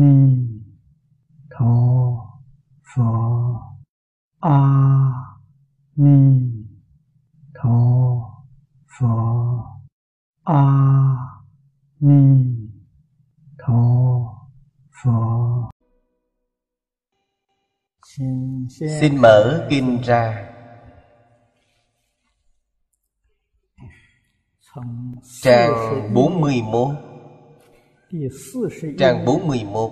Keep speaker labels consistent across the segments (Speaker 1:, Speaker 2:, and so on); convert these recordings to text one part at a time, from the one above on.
Speaker 1: ni tho phở a ni tho phở a ni tho phở
Speaker 2: Xin mở kinh ra. Trang 41 Trang 41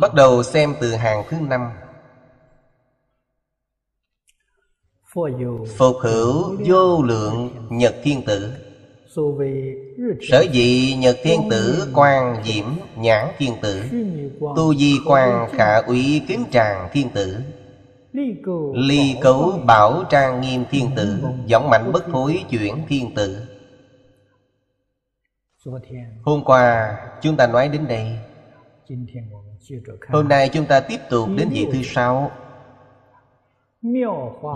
Speaker 2: Bắt đầu xem từ hàng thứ năm。Phục hữu vô lượng nhật thiên tử。Sở dĩ nhật thiên tử quan diễm nhãn thiên tử. Tu di quan khả úy kính tràng thiên tử. Ly cấu bảo trang nghiêm thiên tử. Giọng mạnh bất thối chuyển thiên tử Hôm qua chúng ta nói đến đây. Hôm nay chúng ta tiếp tục đến vị thứ sáu.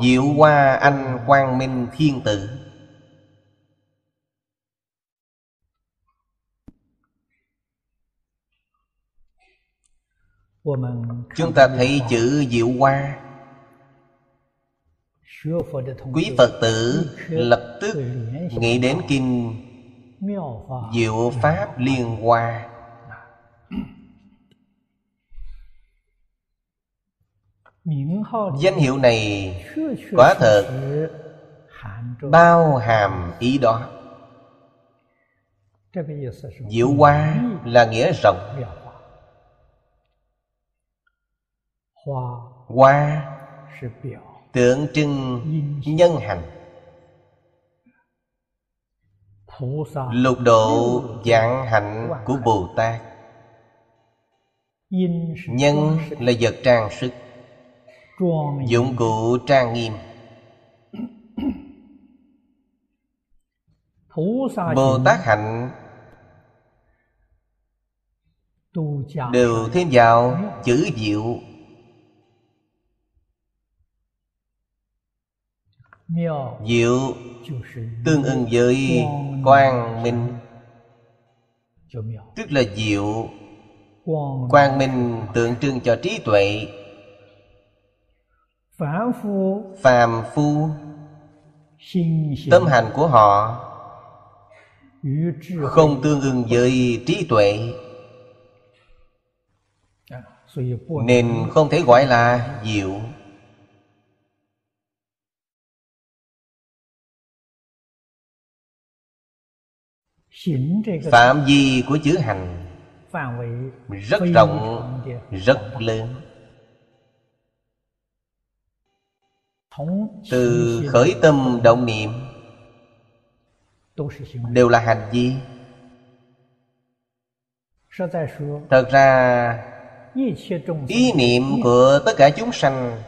Speaker 2: Diệu hoa anh quang minh thiên tử. Chúng ta thấy chữ diệu hoa. Quý Phật tử lập tức nghĩ đến kinh Diệu Pháp Liên Hoa. Danh hiệu này quả thật bao hàm ý đó. Diệu hoa là nghĩa rộng. Hoa, tượng trưng nhân hành. Lục độ dạng hạnh của Bồ Tát Nhân là vật trang sức Dụng cụ trang nghiêm. Bồ Tát hạnh Đều thêm vào chữ diệu Diệu tương ưng với quang minh. Tức là diệu. Quang minh tượng trưng cho trí tuệ. Phàm phu. Tâm hành của họ Không tương ưng với trí tuệ. Nên không thể gọi là diệu. Phạm vi của chữ hành Rất rộng, rất lớn. Từ khởi tâm động niệm Đều là hành vi. Thật ra Ý niệm của tất cả chúng sanh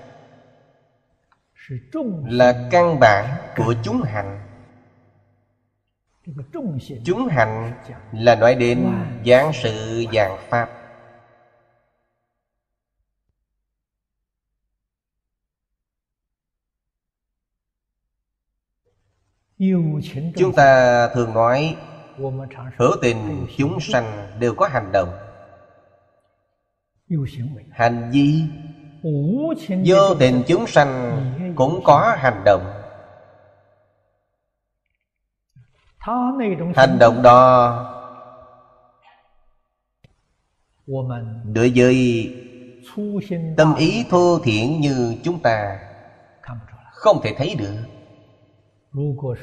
Speaker 2: Là căn bản của chúng hành Chúng hành là nói đến giảng sự dạng Pháp. Chúng ta thường nói Hữu tình chúng sanh đều có hành động. Hành vi Vô tình chúng sanh cũng có hành động Hành động đó Đối với tâm ý thô thiện như chúng ta Không thể thấy được.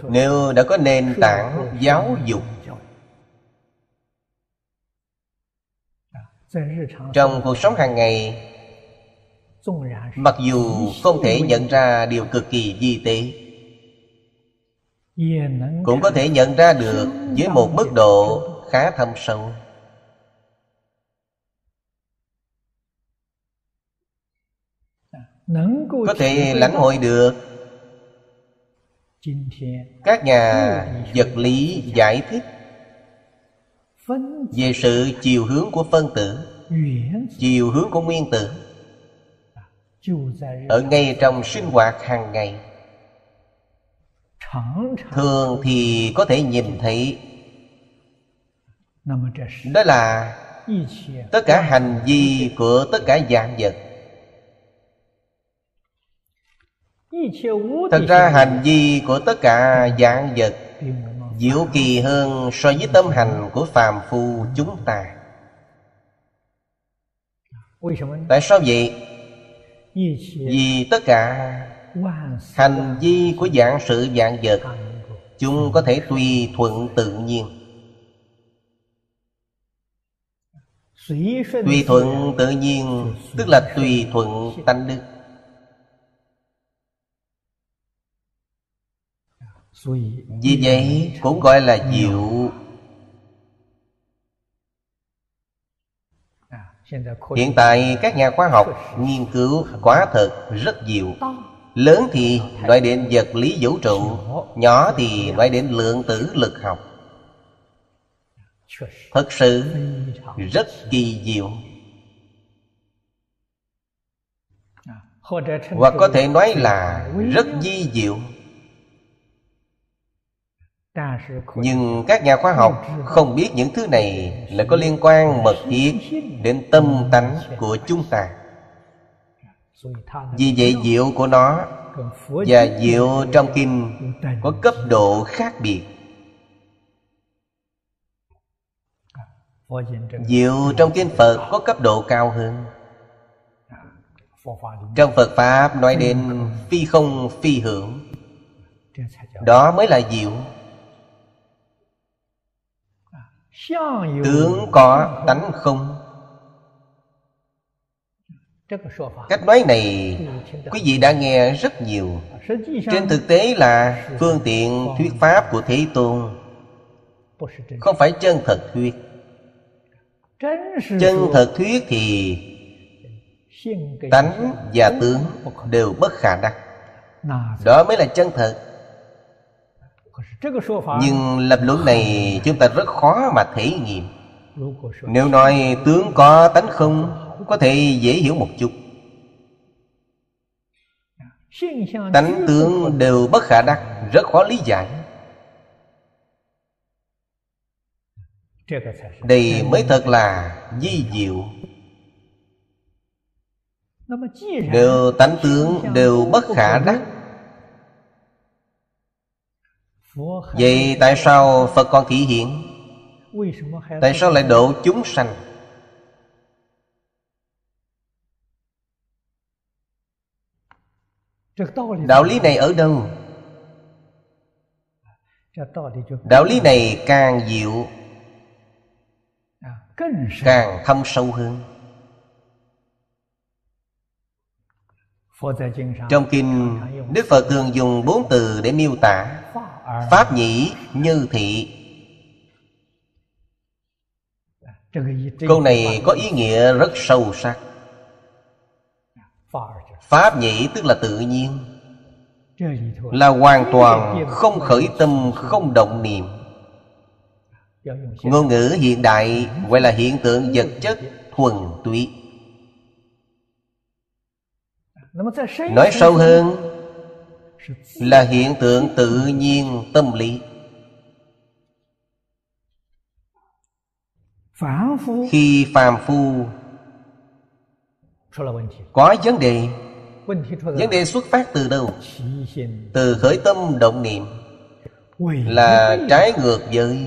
Speaker 2: Nếu đã có nền tảng giáo dục Trong cuộc sống hàng ngày Mặc dù không thể nhận ra điều cực kỳ di tế cũng có thể nhận ra được với một mức độ khá thâm sâu. Có thể lãnh hội được. Các nhà vật lý giải thích. Về sự chiều hướng của phân tử. Chiều hướng của nguyên tử. Ở ngay trong sinh hoạt hàng ngày Thường thì có thể nhìn thấy. Đó là tất cả hành vi của tất cả dạng vật. Thật ra hành vi của tất cả dạng vật diệu kỳ hơn so với tâm hành của phàm phu chúng ta. Tại sao vậy? Vì tất cả hành vi của dạng sự, dạng vật, chúng có thể tùy thuận tự nhiên. Tùy thuận tự nhiên, tức là tùy thuận tánh đức. Vì vậy, cũng gọi là diệu. Hiện tại các nhà khoa học nghiên cứu quá thật, rất diệu lớn thì nói đến vật lý vũ trụ, nhỏ thì nói đến lượng tử lực học. Thật sự rất kỳ diệu. Hoặc có thể nói là rất di diệu. Nhưng các nhà khoa học không biết những thứ này là có liên quan mật thiết đến tâm tánh của chúng ta vì vậy diệu của nó và diệu trong kinh có cấp độ khác biệt. Diệu trong kinh phật có cấp độ cao hơn. Trong phật pháp nói đến phi không phi hưởng. Đó mới là diệu. Tướng có tánh không cách nói này quý vị đã nghe rất nhiều. trên thực tế là phương tiện thuyết pháp của thế tôn không phải chân thật thuyết. chân thật thuyết thì tánh và tướng đều bất khả đắc đó mới là chân thật. nhưng lập luận này chúng ta rất khó mà thể nghiệm. nếu nói tướng có tánh không có thể dễ hiểu một chút. Tánh tướng đều bất khả đắc, rất khó lý giải. Đây mới thật là di diệu. Đều tánh tướng đều bất khả đắc. Vậy tại sao phật còn thị hiện? Tại sao lại độ chúng sanh? Đạo lý này ở đâu? Đạo lý này càng diệu càng thâm sâu hơn. Trong kinh đức phật thường dùng bốn từ để miêu tả pháp nhĩ như thị. Câu này có ý nghĩa rất sâu sắc pháp nhĩ tức là tự nhiên. Là hoàn toàn không khởi tâm không động niệm. Ngôn ngữ hiện đại gọi là hiện tượng vật chất thuần túy. Nói sâu hơn là hiện tượng tự nhiên tâm lý. Khi phàm phu có vấn đề vấn đề xuất phát từ đâu? Từ khởi tâm động niệm. Là trái ngược với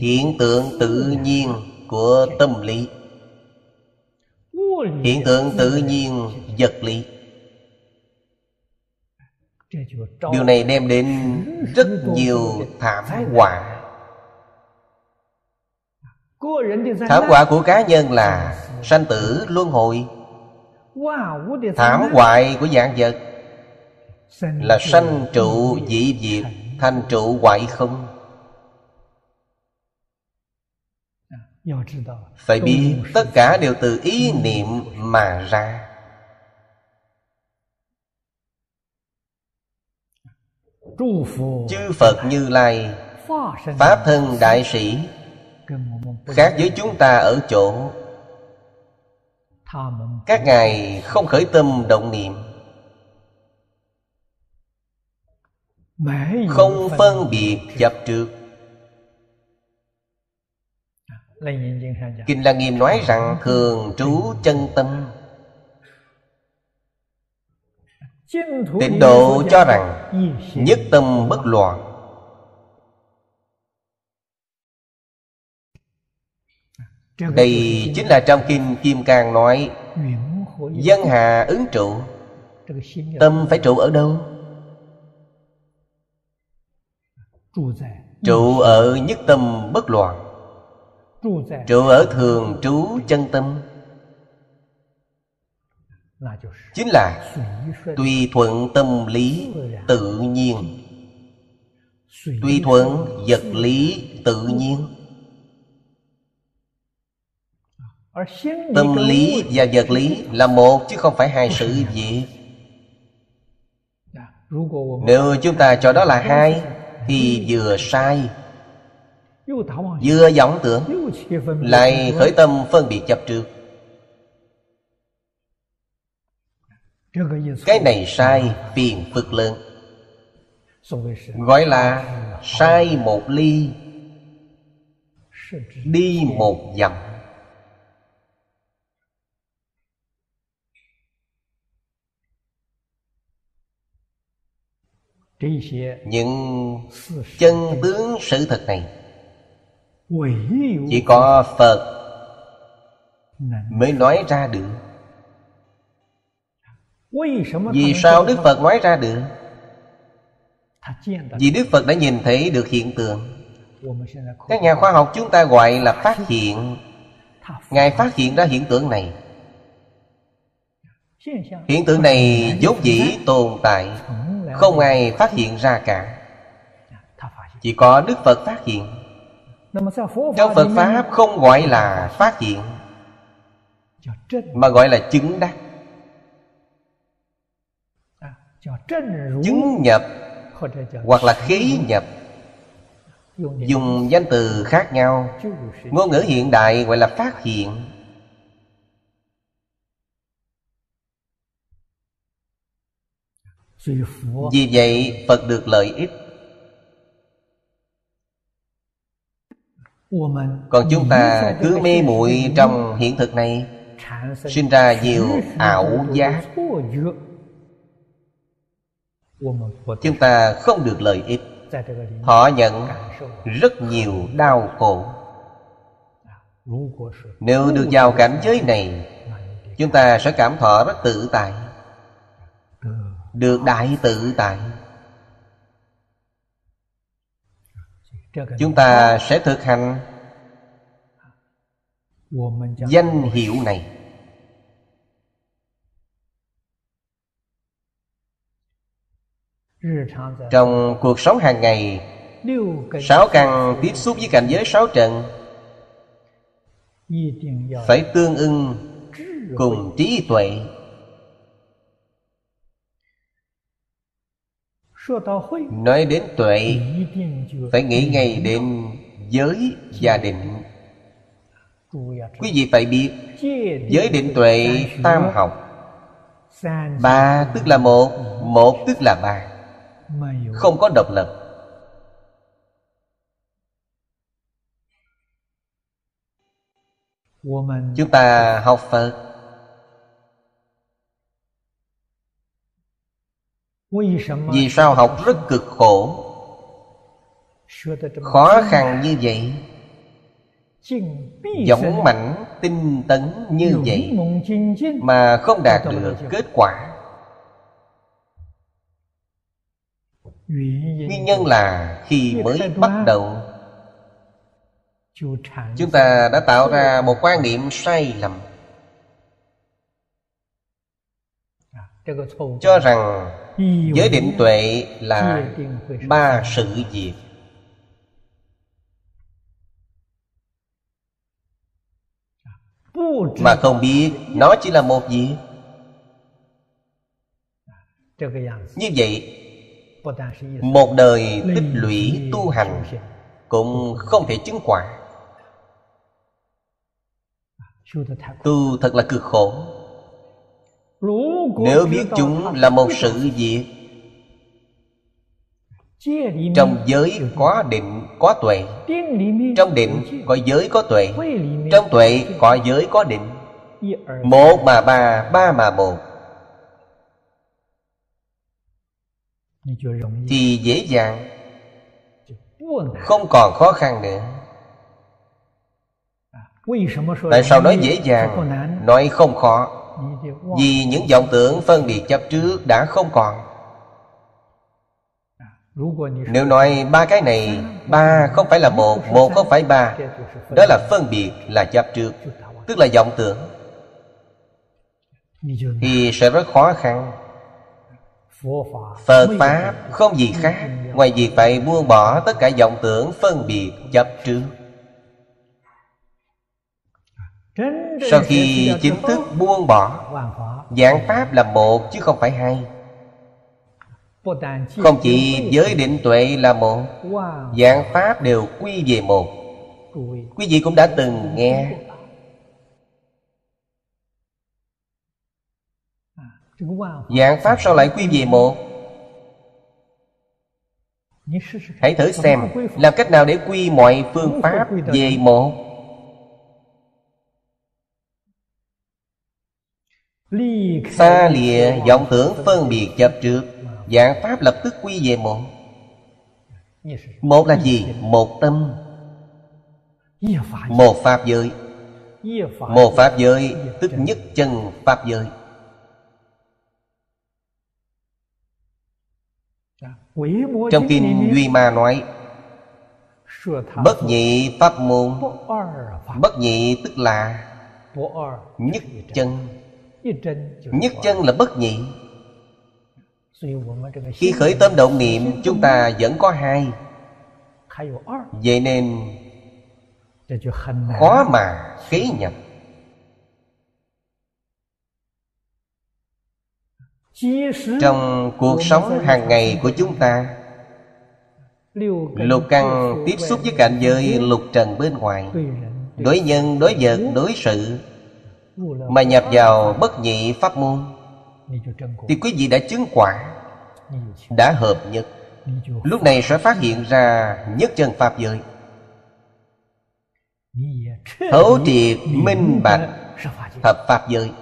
Speaker 2: hiện tượng tự nhiên của tâm lý. Hiện tượng tự nhiên vật lý. Điều này đem đến rất nhiều thảm họa. Thảm họa của cá nhân là sanh tử luân hồi thảm hoại của dạng vật. Là sanh trụ dị diệt thành trụ hoại không? Phải biết tất cả đều từ ý niệm mà ra. Chư phật như lai pháp thân đại sĩ khác với chúng ta ở chỗ các ngài không khởi tâm động niệm. Không phân biệt dập trước. Kinh Lăng Nghiêm nói rằng Thường trú chân tâm. Tịnh độ cho rằng Nhất tâm bất loạn. Đây chính là trong Kinh Kim Cang nói Dân hà ứng trụ Tâm phải trụ ở đâu? Trụ ở nhất tâm bất loạn. Trụ ở thường trú chân tâm. Chính là Tùy thuận tâm lý tự nhiên. Tùy thuận vật lý tự nhiên Tâm lý và vật lý là một chứ không phải hai sự việc. Nếu chúng ta cho đó là hai Thì vừa sai. Vừa vọng tưởng Lại khởi tâm phân biệt chấp trước. Cái này sai phiền phức lớn. Gọi là sai một ly Đi một dặm những chân tướng sự thật này chỉ có phật mới nói ra được. vì sao đức phật nói ra được? vì đức phật đã nhìn thấy được hiện tượng. các nhà khoa học chúng ta gọi là phát hiện. ngài phát hiện ra hiện tượng này. hiện tượng này vốn dĩ tồn tại không ai phát hiện ra cả. Chỉ có đức phật phát hiện. Trong phật pháp không gọi là phát hiện, mà gọi là chứng đắc. Chứng nhập hoặc là khí nhập. Dùng danh từ khác nhau. Ngôn ngữ hiện đại gọi là phát hiện. Vì vậy phật được lợi ích. Còn chúng ta cứ mê muội trong hiện thực này sinh ra nhiều ảo giác. Chúng ta không được lợi ích. Họ nhận rất nhiều đau khổ. Nếu được vào cảnh giới này chúng ta sẽ cảm thọ rất tự tại được đại tự tại. Chúng ta sẽ thực hành danh hiệu này. Trong cuộc sống hàng ngày, sáu căn tiếp xúc với cảnh giới sáu trận phải tương ưng cùng trí tuệ. Nói đến tuệ, phải nghĩ ngay đến giới và định. Quý vị phải biết, giới định tuệ tam học. Ba tức là một một tức là ba. Không có độc lập. Chúng ta học phật. Vì sao học rất cực khổ? Khó khăn như vậy. Dũng mãnh tinh tấn như vậy mà không đạt được kết quả. Nguyên nhân là khi mới bắt đầu, chúng ta đã tạo ra một quan niệm sai lầm. Cho rằng giới định tuệ là ba sự việc mà không biết nó chỉ là một việc như vậy một đời tích lũy tu hành cũng không thể chứng quả. Tu thật là cực khổ nếu biết chúng là một sự việc trong giới có định có tuệ. Trong định có giới có tuệ. Trong tuệ có giới có định. Một mà ba ba mà một. Thì dễ dàng không còn khó khăn nữa. Tại sao nói dễ dàng nói không khó vì những vọng tưởng phân biệt chấp trước đã không còn. Nếu nói ba cái này, ba không phải là một một không phải ba. Đó là phân biệt là chấp trước, tức là vọng tưởng. Thì sẽ rất khó khăn. Phật pháp không gì khác, ngoài việc phải buông bỏ tất cả vọng tưởng phân biệt chấp trước sau khi chính thức buông bỏ Giảng Pháp là một chứ không phải hai. Không chỉ giới định tuệ là một Giảng Pháp đều quy về một. Quý vị. Cũng đã từng nghe. Giảng Pháp sao lại quy về một? Hãy thử xem Làm cách nào để quy mọi phương pháp về một Xa lìa vọng tưởng phân biệt chấp trước. Dạng Pháp lập tức quy về một Một là gì? Một tâm. Một Pháp giới. Một Pháp giới Tức nhất chân Pháp giới. Trong Kinh Duy Ma nói Bất nhị Pháp môn. Bất nhị tức là Nhất chân Nhất chân là bất nhị. Khi khởi tâm động niệm Chúng ta vẫn có hai. Vậy nên Khó mà kế nhập. Trong cuộc sống hàng ngày của chúng ta Lục căn tiếp xúc với cảnh giới lục trần bên ngoài. Đối nhân, đối vật, đối sự mà nhập vào bất nhị pháp môn, thì quý vị đã chứng quả, đã hợp nhất. Lúc này sẽ phát hiện ra nhất chân pháp giới. Thấu triệt minh bạch thập pháp giới.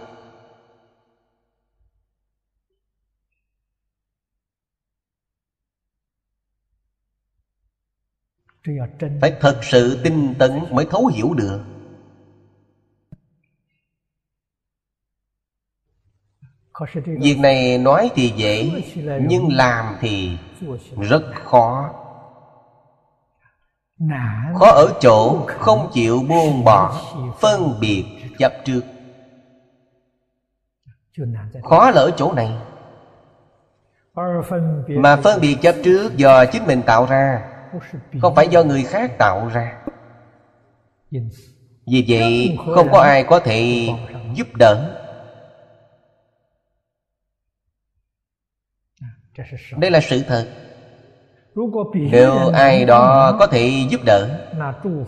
Speaker 2: Phải thật sự tinh tấn mới thấu hiểu được. Việc này nói thì dễ Nhưng làm thì rất khó. Khó ở chỗ không chịu buông bỏ Phân biệt chấp trước. Khó là ở chỗ này. Mà phân biệt chấp trước do chính mình tạo ra Không phải do người khác tạo ra. Vì vậy không có ai có thể giúp đỡ đây là sự thật. nếu ai đó có thể giúp đỡ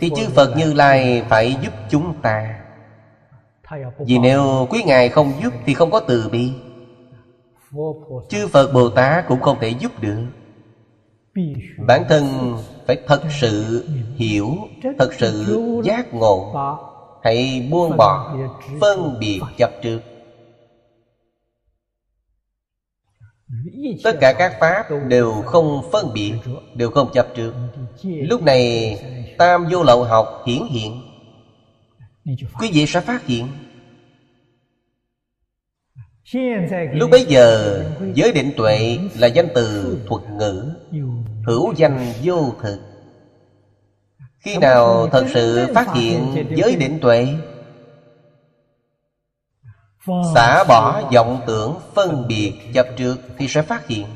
Speaker 2: thì chư phật như lai phải giúp chúng ta. Vì nếu quý ngài không giúp thì không có từ bi. Chư phật bồ tát cũng không thể giúp được. Bản thân phải thật sự hiểu thật sự giác ngộ. hãy buông bỏ phân biệt chấp trước tất cả các pháp đều không phân biệt, đều không chấp trước. Lúc này, tam vô lậu học hiển hiện. Quý vị sẽ phát hiện. Lúc bấy giờ, giới định tuệ là danh từ thuật ngữ, hữu danh vô thực. Khi nào thật sự phát hiện giới định tuệ xả bỏ vọng tưởng phân biệt chấp trước thì sẽ phát hiện.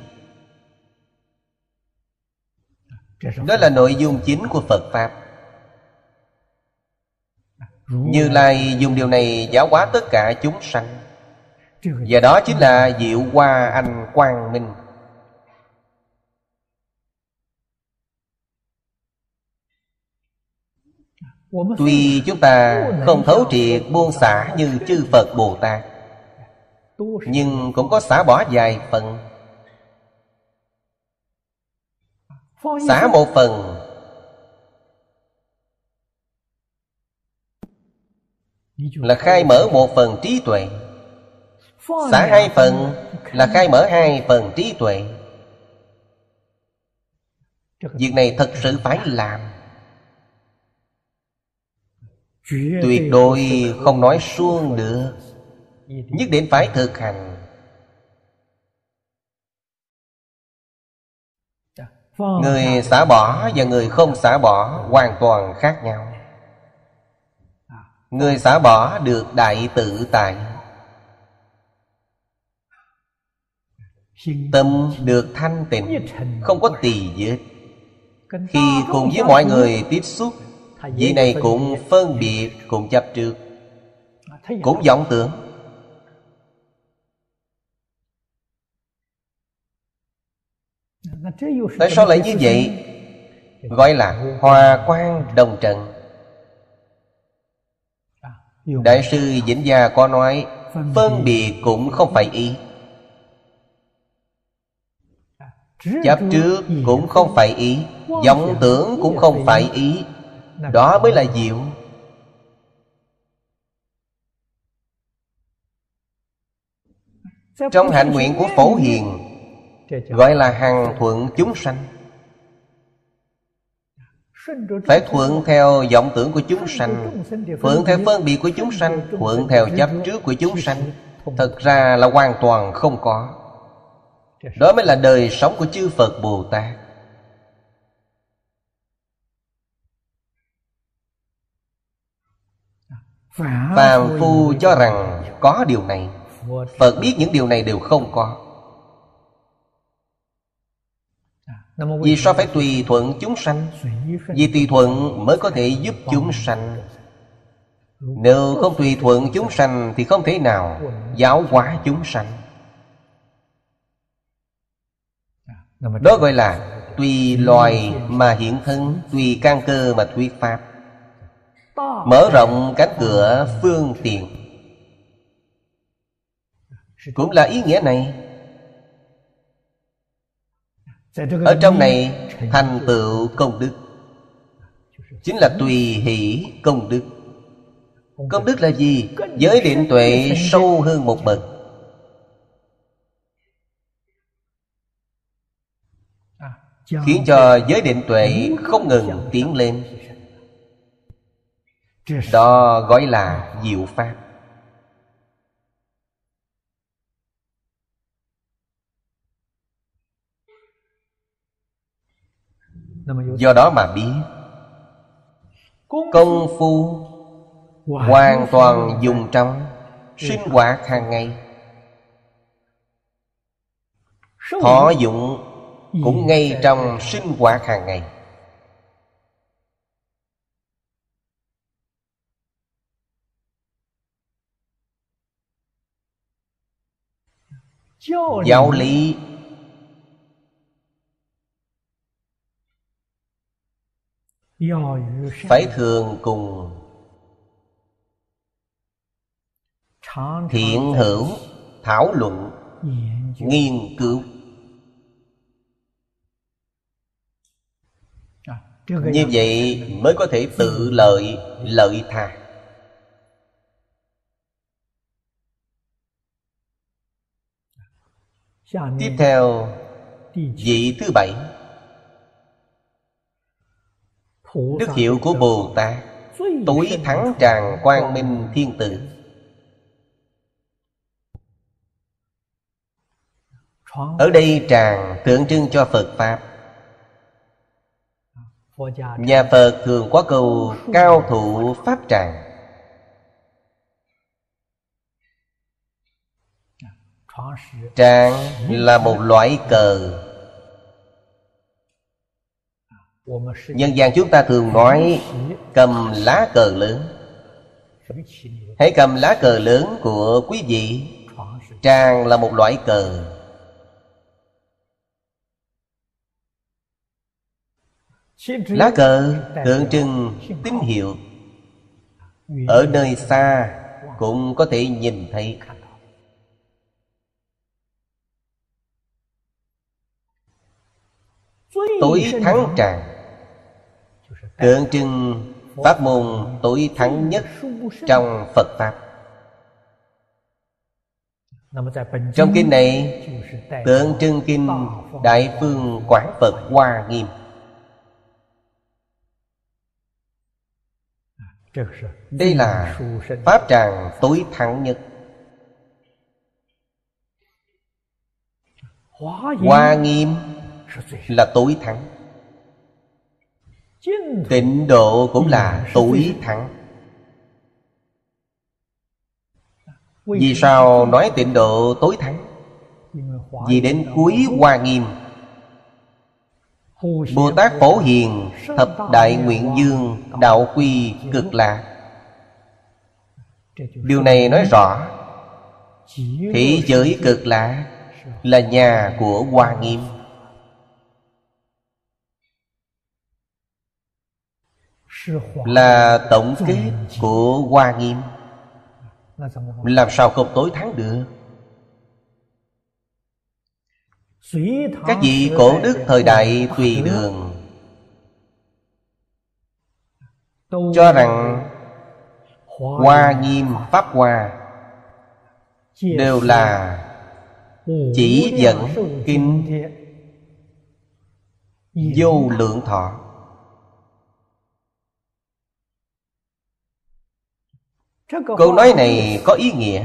Speaker 2: Đó là nội dung chính của phật pháp. Như lai dùng điều này giáo hóa tất cả chúng sanh. Và đó chính là diệu hoa anh quang minh. Tuy chúng ta không thấu triệt buông xả như chư Phật Bồ Tát, Nhưng cũng có xả bỏ vài phần. Xả một phần. Là khai mở một phần trí tuệ. Xả hai phần là khai mở hai phần trí tuệ. Việc này thật sự phải làm tuyệt đối không nói suông được. Nhất định phải thực hành. Người xả bỏ và người không xả bỏ hoàn toàn khác nhau. Người xả bỏ được đại tự tại. Tâm được thanh tịnh không có tỳ vết. Khi cùng với mọi người tiếp xúc vị này cũng phân biệt cũng chấp trước. Cũng vọng tưởng tại sao lại như vậy? Gọi là hòa quan đồng trận. Đại sư vĩnh gia có nói phân biệt. cũng không phải ý. Chấp trước cũng không phải ý. Vọng tưởng cũng không phải ý đó mới là diệu. Trong hạnh nguyện của phổ hiền gọi là hằng thuận chúng sanh. Phải thuận theo vọng tưởng của chúng sanh thuận theo phân biệt của chúng sanh thuận theo chấp trước của chúng sanh. thật ra là hoàn toàn không có. Đó mới là đời sống của chư phật bồ tát phàm phu cho rằng có điều này. phật biết những điều này đều không có. Vì sao phải tùy thuận chúng sanh? Vì tùy thuận mới có thể giúp chúng sanh. Nếu không tùy thuận chúng sanh Thì không thể nào giáo hóa chúng sanh. Đó gọi là Tùy loài mà hiện thân Tùy căn cơ mà thuyết pháp Mở rộng cánh cửa phương tiện. Cũng là ý nghĩa này. Ở trong này thành tựu công đức. Chính là tùy hỷ công đức. Công đức là gì? Giới định tuệ sâu hơn một bậc. Khiến cho giới định tuệ không ngừng tiến lên đó gọi là diệu pháp. Do đó mà biết công phu hoàn toàn dùng trong sinh hoạt hàng ngày. Thọ dụng cũng ngay trong sinh hoạt hàng ngày giáo lý. Phải thường cùng thiện hữu thảo luận nghiên cứu. Như vậy mới có thể tự lợi lợi tha tiếp theo vị thứ bảy. Đức hiệu của Bồ Tát Tối thắng tràng quang minh thiên tử. Ở đây tràng tượng trưng cho Phật Pháp. Nhà Phật thường có câu cao thủ Pháp tràng trang là một loại cờ. Nhân gian chúng ta thường nói Cầm lá cờ lớn. Hãy cầm lá cờ lớn của quý vị. Trang là một loại cờ. Lá cờ tượng trưng tín hiệu. Ở nơi xa cũng có thể nhìn thấy. Tối thắng tràng. Tượng trưng pháp môn tối thắng nhất trong phật pháp. Trong kinh này tượng trưng kinh đại phương quán phật hoa nghiêm. Đây là pháp tràng tối thắng nhất. Hoa nghiêm là tối thắng. Tịnh độ cũng là tối thắng. Vì sao nói tịnh độ tối thắng? Vì đến cuối hoa nghiêm Bồ Tát Phổ Hiền Thập Đại Nguyện Dương Đạo Quy Cực Lạc Điều này nói rõ, Thế giới cực lạc Là nhà của Hoa Nghiêm. Là tổng kết của Hoa Nghiêm. Làm sao không tối thắng được? Các vị cổ đức thời đại tùy đường cho rằng hoa nghiêm pháp hoa đều là chỉ dẫn kinh vô lượng thọ câu nói này có ý nghĩa.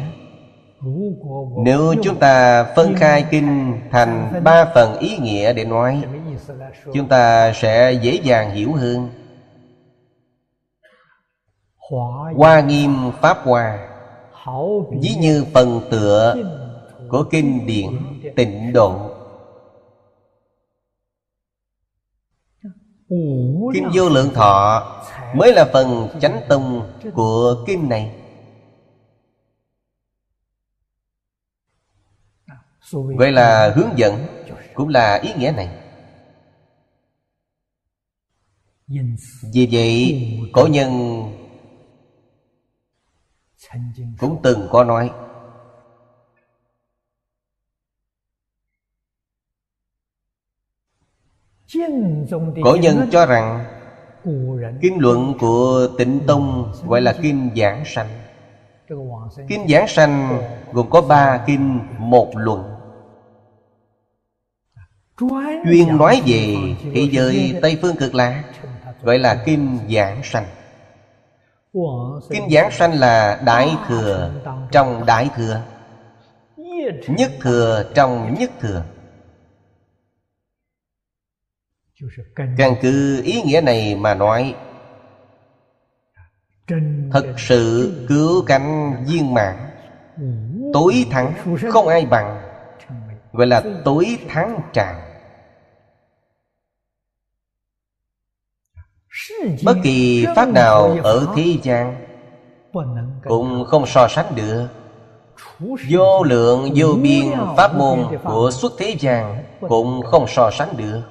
Speaker 2: Nếu chúng ta phân khai kinh thành ba phần ý nghĩa để nói Chúng ta sẽ dễ dàng hiểu hơn. Hoa nghiêm Pháp Hoa Ví như phần tựa của kinh điển tịnh độ. Kinh vô lượng thọ mới là phần chánh tông của kinh này. Vậy là hướng dẫn Cũng là ý nghĩa này. Vì vậy cổ nhân Cũng từng có nói Cổ nhân cho rằng Kinh luận của tịnh Tông Gọi là kinh giảng sanh. Kinh giảng sanh gồm có ba kinh một luận. Chuyên nói về thế giới tây phương cực lạc gọi là kinh giảng sanh. Kinh giảng sanh là đại thừa trong đại thừa nhất thừa trong nhất thừa căn cứ ý nghĩa này mà nói thật sự cứu cánh viên mạng tối thắng không ai bằng. Gọi là tối thắng tràng. Bất kỳ pháp nào ở thế gian cũng không so sánh được. Vô lượng vô biên pháp môn của xuất thế gian cũng không so sánh được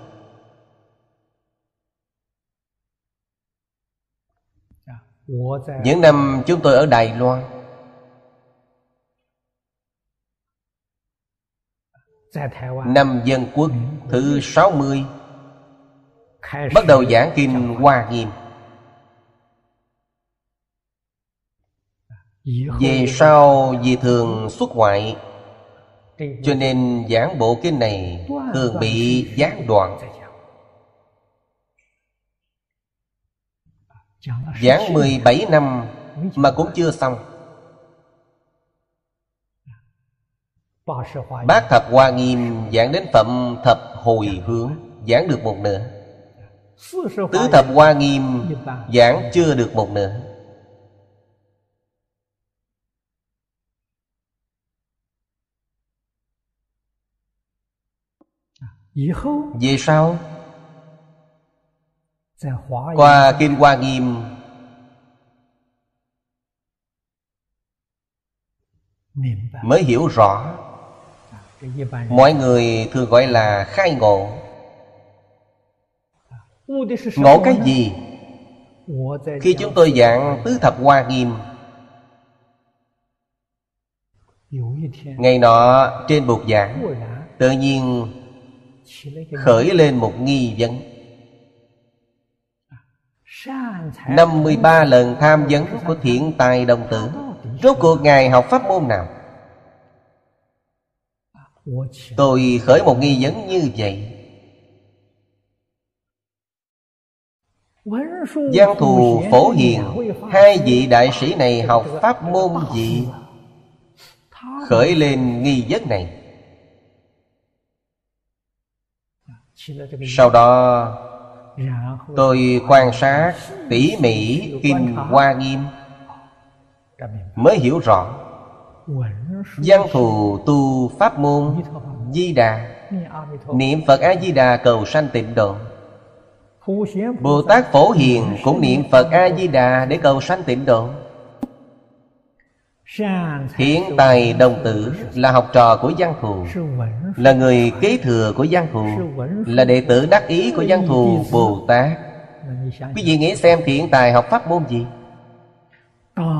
Speaker 2: những năm chúng tôi ở đài loan. Năm dân quốc thứ 60 Bắt đầu giảng kinh Hoa Nghiêm. Về sau vì thường xuất ngoại Cho nên giảng bộ kinh này thường bị gián đoạn Giảng 17 năm mà cũng chưa xong. Bác Thập Hoa Nghiêm giảng đến phẩm thập hồi hướng, Giảng được một nửa. Tứ thập hoa nghiêm giảng chưa được một nửa. Về sau qua Kinh Hoa Nghiêm Mới hiểu rõ. Mọi người thường gọi là khai ngộ. Ngộ cái gì? Khi chúng tôi giảng Tứ Thập Hoa Nghiêm. Ngày nọ trên bục giảng Tự nhiên Khởi lên một nghi vấn 53 lần tham vấn của thiện tài đồng tử. Rốt cuộc Ngài học pháp môn nào? Tôi khởi một nghi vấn như vậy. Giang thù phổ hiền, Hai vị đại sĩ này học pháp môn gì? Khởi lên nghi vấn này. Sau đó Tôi quan sát tỉ mỉ Kinh Hoa Nghiêm, Mới hiểu rõ Giang thù tu pháp môn Di Đà, Niệm Phật A-di-đà cầu sanh tịnh độ. Bồ Tát Phổ Hiền cũng niệm Phật A-di-đà để cầu sanh tịnh độ. Thiện tài đồng tử là học trò của Giang Thù Là người kế thừa của Giang Thù Là đệ tử đắc ý của Giang Thù Bồ Tát. Quý vị nghĩ xem thiện tài học pháp môn gì?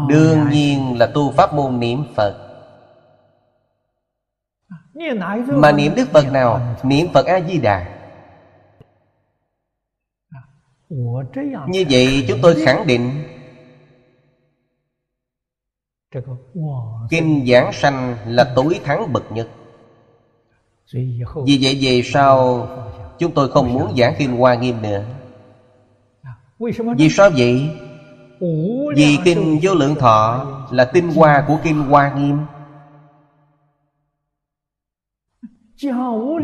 Speaker 2: Đương nhiên là tu pháp môn niệm Phật. Mà niệm Đức Phật nào? Niệm Phật A-di-đà. Như vậy chúng tôi khẳng định Kinh giảng sanh là tối thắng bậc nhất. Vì vậy về sau, Chúng tôi không muốn giảng Kinh Hoa Nghiêm nữa. Vì sao vậy? Vì Kinh Vô Lượng Thọ Là tinh hoa của Kinh Hoa Nghiêm.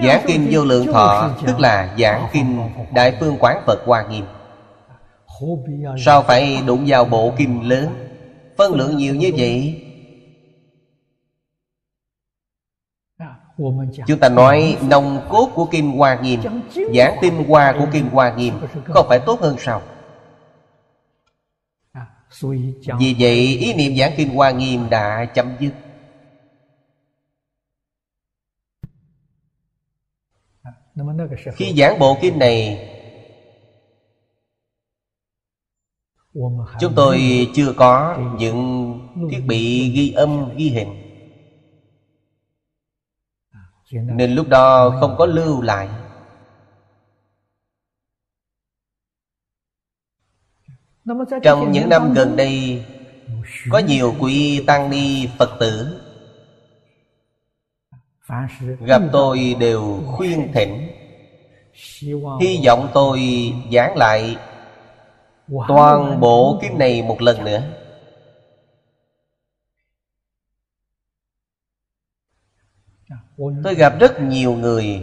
Speaker 2: Giảng Kinh Vô Lượng Thọ, Tức là giảng Kinh Đại Phương Quán Phật Hoa Nghiêm. Sao phải đụng vào bộ kinh lớn? Phân lượng nhiều như vậy? Chúng ta nói nồng cốt của kim Hoa Nghiêm, Giảng tinh hoa của kim Hoa Nghiêm Không phải tốt hơn sao? Vì vậy, ý niệm giảng kim Hoa Nghiêm đã chấm dứt. Khi giảng bộ kinh này Chúng tôi chưa có những thiết bị ghi âm, ghi hình. Nên lúc đó không có lưu lại. Trong những năm gần đây, Có nhiều quý tăng ni Phật tử. Gặp tôi đều khuyên thỉnh. Hy vọng tôi giảng lại Toàn bộ kinh này một lần nữa. Tôi gặp rất nhiều người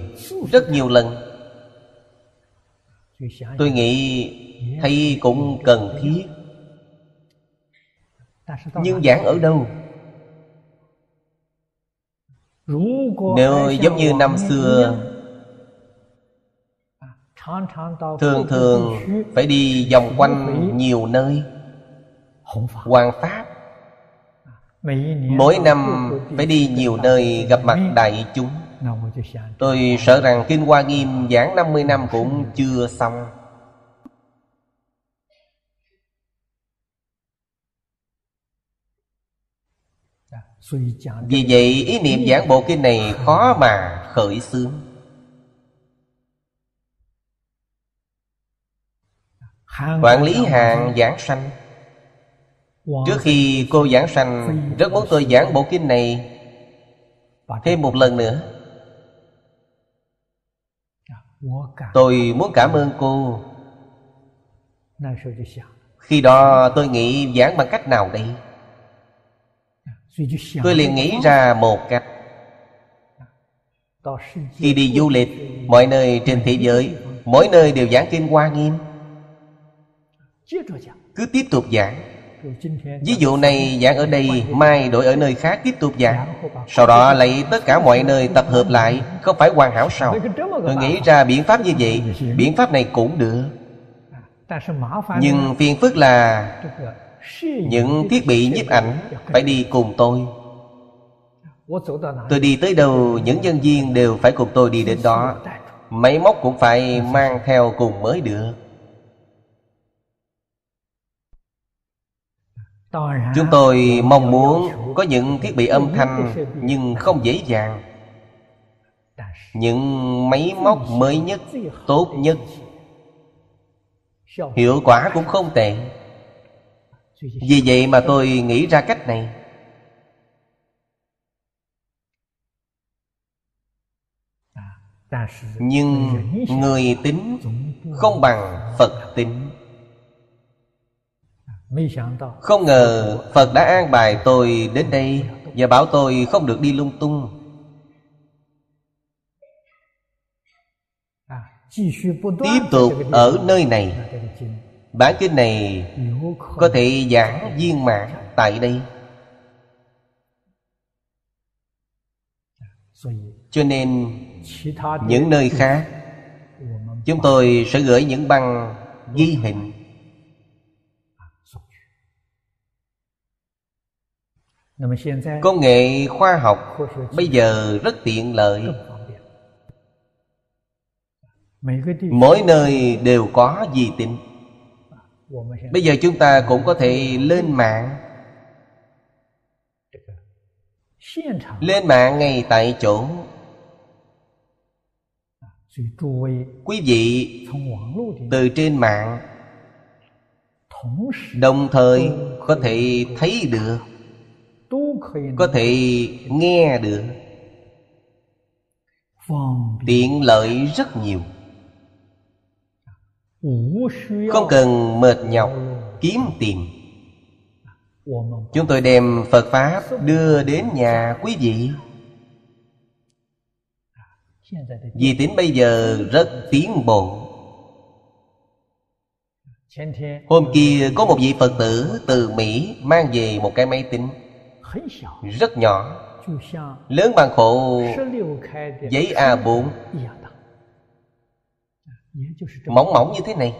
Speaker 2: Rất nhiều lần. Tôi nghĩ Thầy cũng cần thiết. Nhưng giảng ở đâu? Nếu giống như năm xưa Thường thường phải đi vòng quanh nhiều nơi. Hoàng Pháp Mỗi năm phải đi nhiều nơi gặp mặt đại chúng. Tôi sợ rằng Kinh Hoa Nghiêm giảng 50 năm cũng chưa xong. Vì vậy, ý niệm giảng bộ kinh này khó mà khởi xướng. Quản lý hàng giảng sanh. Trước khi cô giảng sanh Rất muốn tôi giảng bộ kinh này Thêm một lần nữa. Tôi muốn cảm ơn cô. Khi đó tôi nghĩ giảng bằng cách nào đây? Tôi liền nghĩ ra một cách. Khi đi du lịch Mọi nơi trên thế giới Mỗi nơi đều giảng kinh Hoa Nghiêm cứ tiếp tục giảng. Ví dụ này giảng ở đây Mai đổi ở nơi khác tiếp tục giảng. Sau đó lấy tất cả mọi nơi tập hợp lại Không phải hoàn hảo sao? Tôi nghĩ ra biện pháp như vậy Biện pháp này cũng được. Nhưng phiền phức là Những thiết bị nhiếp ảnh Phải đi cùng tôi. Tôi đi tới đâu Những nhân viên đều phải cùng tôi đi đến đó. Máy móc cũng phải mang theo cùng mới được Chúng tôi mong muốn có những thiết bị âm thanh Nhưng không dễ dàng. Những máy móc mới nhất, tốt nhất. Hiệu quả cũng không tệ. Vì vậy mà tôi nghĩ ra cách này. Nhưng người tính không bằng phật tính không ngờ phật đã an bài tôi đến đây và bảo tôi không được đi lung tung. Tiếp tục ở nơi này. bản kinh này có thể giảng viên mãn tại đây. Cho nên những nơi khác chúng tôi sẽ gửi những băng ghi hình công nghệ khoa học bây giờ rất tiện lợi. mỗi nơi đều có di tính bây giờ chúng ta cũng có thể lên mạng. lên mạng ngay tại chỗ. quý vị từ trên mạng. đồng thời có thể thấy được có thể nghe được. Tiện lợi rất nhiều. Không cần mệt nhọc kiếm tìm chúng tôi đem phật pháp đưa đến nhà quý vị. Vì tính bây giờ rất tiến bộ. Hôm kia có một vị Phật tử từ Mỹ mang về một cái máy tính Rất nhỏ. Lớn bằng khổ giấy A4 Mỏng mỏng như thế này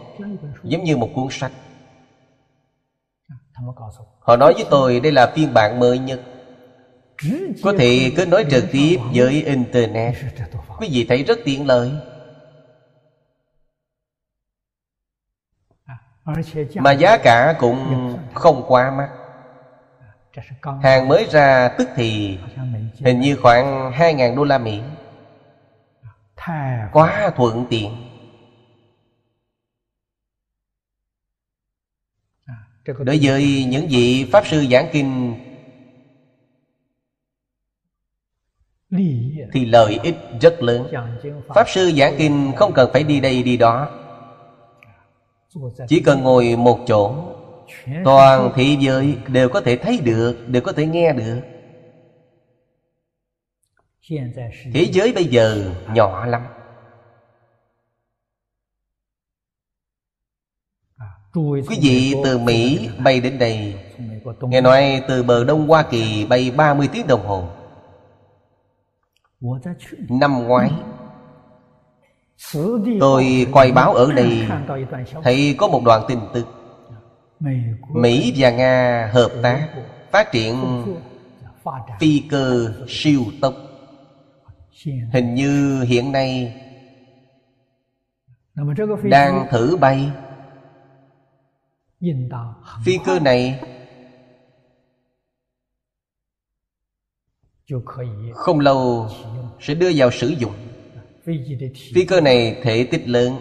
Speaker 2: Giống như một cuốn sách. Họ nói với tôi đây là phiên bản mới nhất Có thể kết nối trực tiếp với Internet. Quý vị thấy rất tiện lợi. Mà giá cả cũng không quá mắc Hàng mới ra tức thì Hình như khoảng 2.000 đô la Mỹ. Quá thuận tiện. Đối với những vị Pháp Sư giảng kinh Thì lợi ích rất lớn. Pháp Sư giảng kinh không cần phải đi đây đi đó. Chỉ cần ngồi một chỗ Toàn thị giới đều có thể thấy được Đều có thể nghe được. Thế giới bây giờ nhỏ lắm. Quý vị từ Mỹ bay đến đây. Nghe nói từ bờ Đông Hoa Kỳ bay 30 tiếng đồng hồ. Năm ngoái Tôi quay báo ở đây Thấy có một đoạn tin tức Mỹ và Nga hợp tác Phát triển phi cơ siêu tốc. Hình như hiện nay Đang thử bay. Phi cơ này Không lâu sẽ đưa vào sử dụng. Phi cơ này thể tích lớn,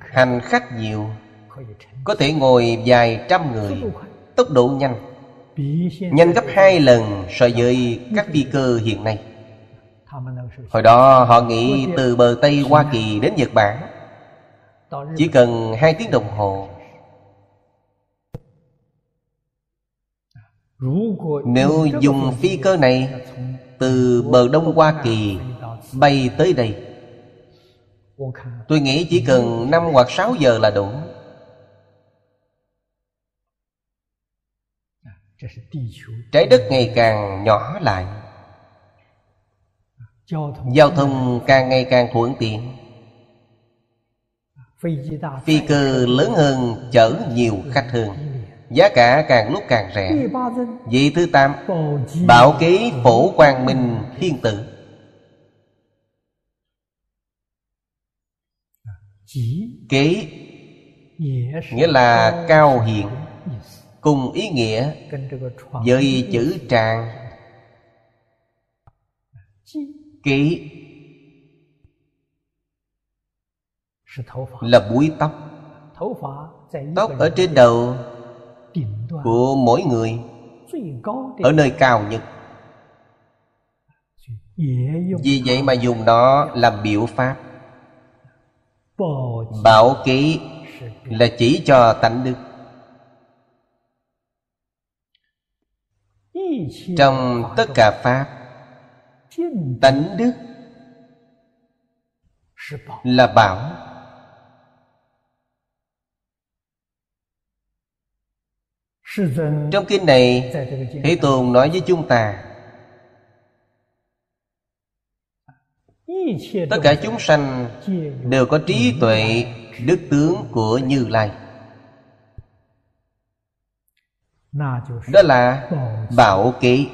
Speaker 2: Hành khách nhiều. Có thể ngồi vài trăm người, Tốc độ nhanh Nhanh gấp hai lần so với các phi cơ hiện nay. Hồi đó họ nghĩ từ bờ Tây Hoa Kỳ đến Nhật Bản, Chỉ cần hai tiếng đồng hồ. Nếu dùng phi cơ này Từ bờ Đông Hoa Kỳ Bay tới đây, Tôi nghĩ chỉ cần 5 hoặc 6 giờ là đủ. Trái đất ngày càng nhỏ lại. Giao thông càng ngày càng thuận tiện. Phi cơ lớn hơn chở nhiều khách hơn. Giá cả càng lúc càng rẻ. Vị thứ tám Bảo ký phổ quang minh thiên tử. Kế Nghĩa là cao hiện Cùng ý nghĩa Với chữ tràng. Kế Là búi tóc. Tóc ở trên đầu Của mỗi người, Ở nơi cao nhất. Vì vậy mà dùng nó làm biểu pháp. Bảo ký là chỉ cho tánh đức. Trong tất cả Pháp. Tánh đức Là bảo Trong kinh này Thế Tôn nói với chúng ta, Tất cả chúng sanh Đều có trí tuệ, Đức tướng của Như Lai. Đó là bảo ký.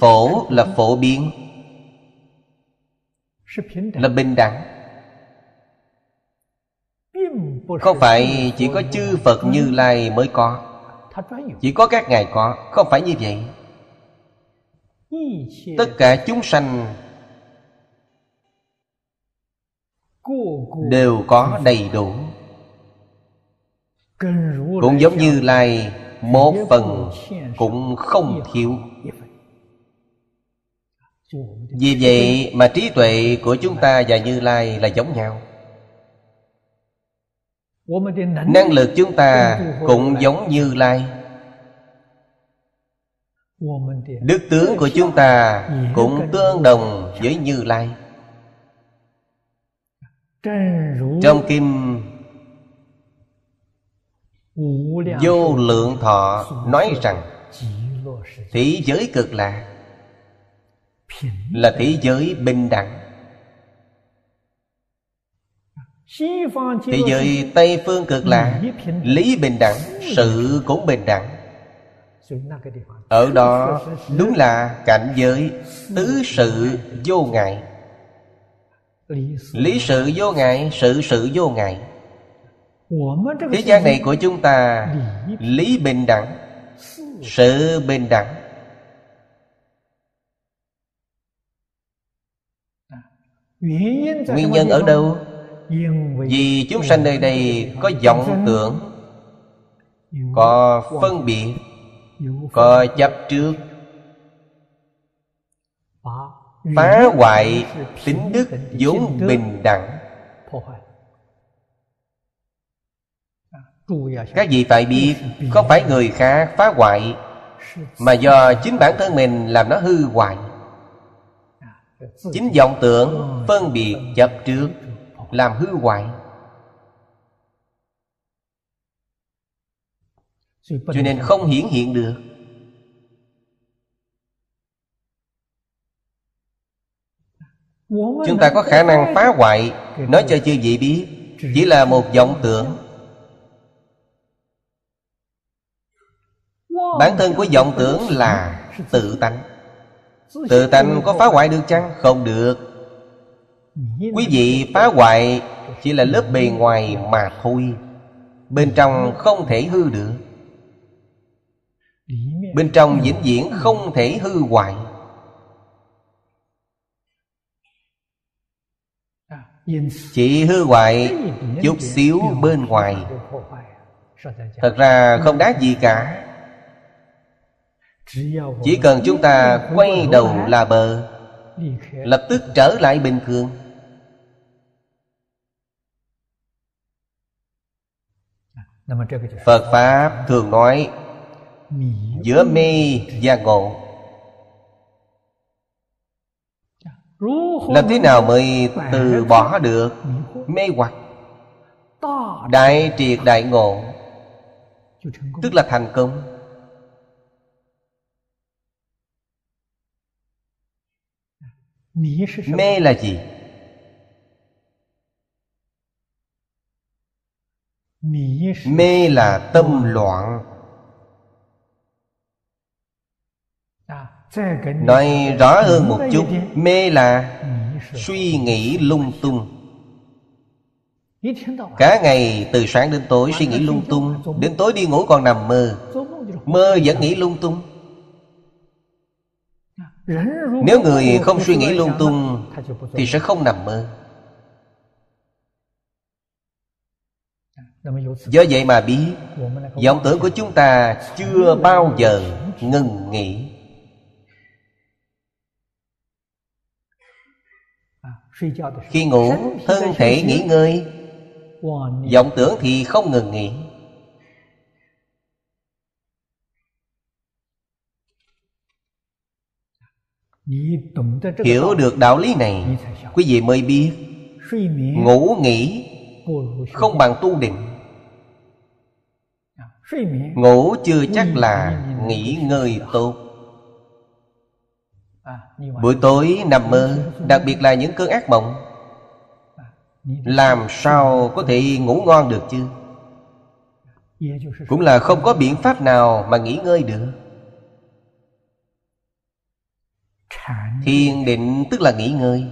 Speaker 2: Phổ là phổ biến. Là bình đẳng. Không phải chỉ có chư Phật Như Lai mới có. Chỉ có các ngài có. Không phải như vậy. Tất cả chúng sanh Đều có đầy đủ cũng giống như Lai, Một phần cũng không thiếu. Vì vậy mà trí tuệ của chúng ta và Như Lai là giống nhau. Năng lực chúng ta cũng giống Như Lai. Đức tướng của chúng ta cũng tương đồng với Như Lai. Trong Kim Vô lượng thọ nói rằng Thế giới cực lạc Là thế giới bình đẳng. Thế giới Tây Phương cực lạc Lý bình đẳng Sự cũng bình đẳng. Ở đó đúng là cảnh giới Tứ sự vô ngại. Lý sự vô ngại Sự sự vô ngại Thế gian này của chúng ta Lý bình đẳng Sự bình đẳng. Nguyên nhân ở đâu? Vì chúng sanh nơi đây có vọng tưởng Có phân biệt Có chấp trước Phá. hoại tính đức vốn bình đẳng Các vị phải biết Không phải người khác phá hoại, Mà do chính bản thân mình làm nó hư hoại. Chính vọng tưởng phân biệt chấp trước, Làm hư hoại. Cho nên không hiển hiện được. Chúng ta có khả năng phá hoại, Nói cho chư vị biết, Chỉ là một vọng tưởng. Bản thân của vọng tưởng là tự tánh. Tự tánh có phá hoại được chăng? Không được. Quý vị phá hoại Chỉ là lớp bề ngoài mà thôi. Bên trong không thể hư được. Bên trong vĩnh viễn không thể hư hoại. Chỉ hư hoại chút xíu bên ngoài. Thật ra không đáng gì cả. Chỉ cần chúng ta quay đầu là bờ, Lập tức trở lại bình thường. Phật Pháp thường nói, Giữa mê và ngộ. Làm thế nào mới từ bỏ được mê hoặc? Đại triệt đại ngộ, Tức là thành công. Mê là gì? Mê là tâm loạn。Nói rõ hơn một chút Mê là suy nghĩ lung tung Cả ngày từ sáng đến tối suy nghĩ lung tung Đến tối đi ngủ còn nằm mơ。Mơ vẫn nghĩ lung tung nếu người không suy nghĩ lung tung, Thì sẽ không nằm mơ. Do vậy mà biết, vọng tưởng của chúng ta chưa bao giờ ngừng nghỉ. Khi ngủ, thân thể nghỉ ngơi. Vọng tưởng thì không ngừng nghỉ. Hiểu được đạo lý này Quý vị mới biết. Ngủ nghỉ Không bằng tu định. Ngủ chưa chắc là nghỉ ngơi tốt. Buổi tối nằm mơ Đặc biệt là những cơn ác mộng. Làm sao có thể ngủ ngon được chứ? Cũng là không có biện pháp nào mà nghỉ ngơi được Thiền định tức là nghỉ ngơi.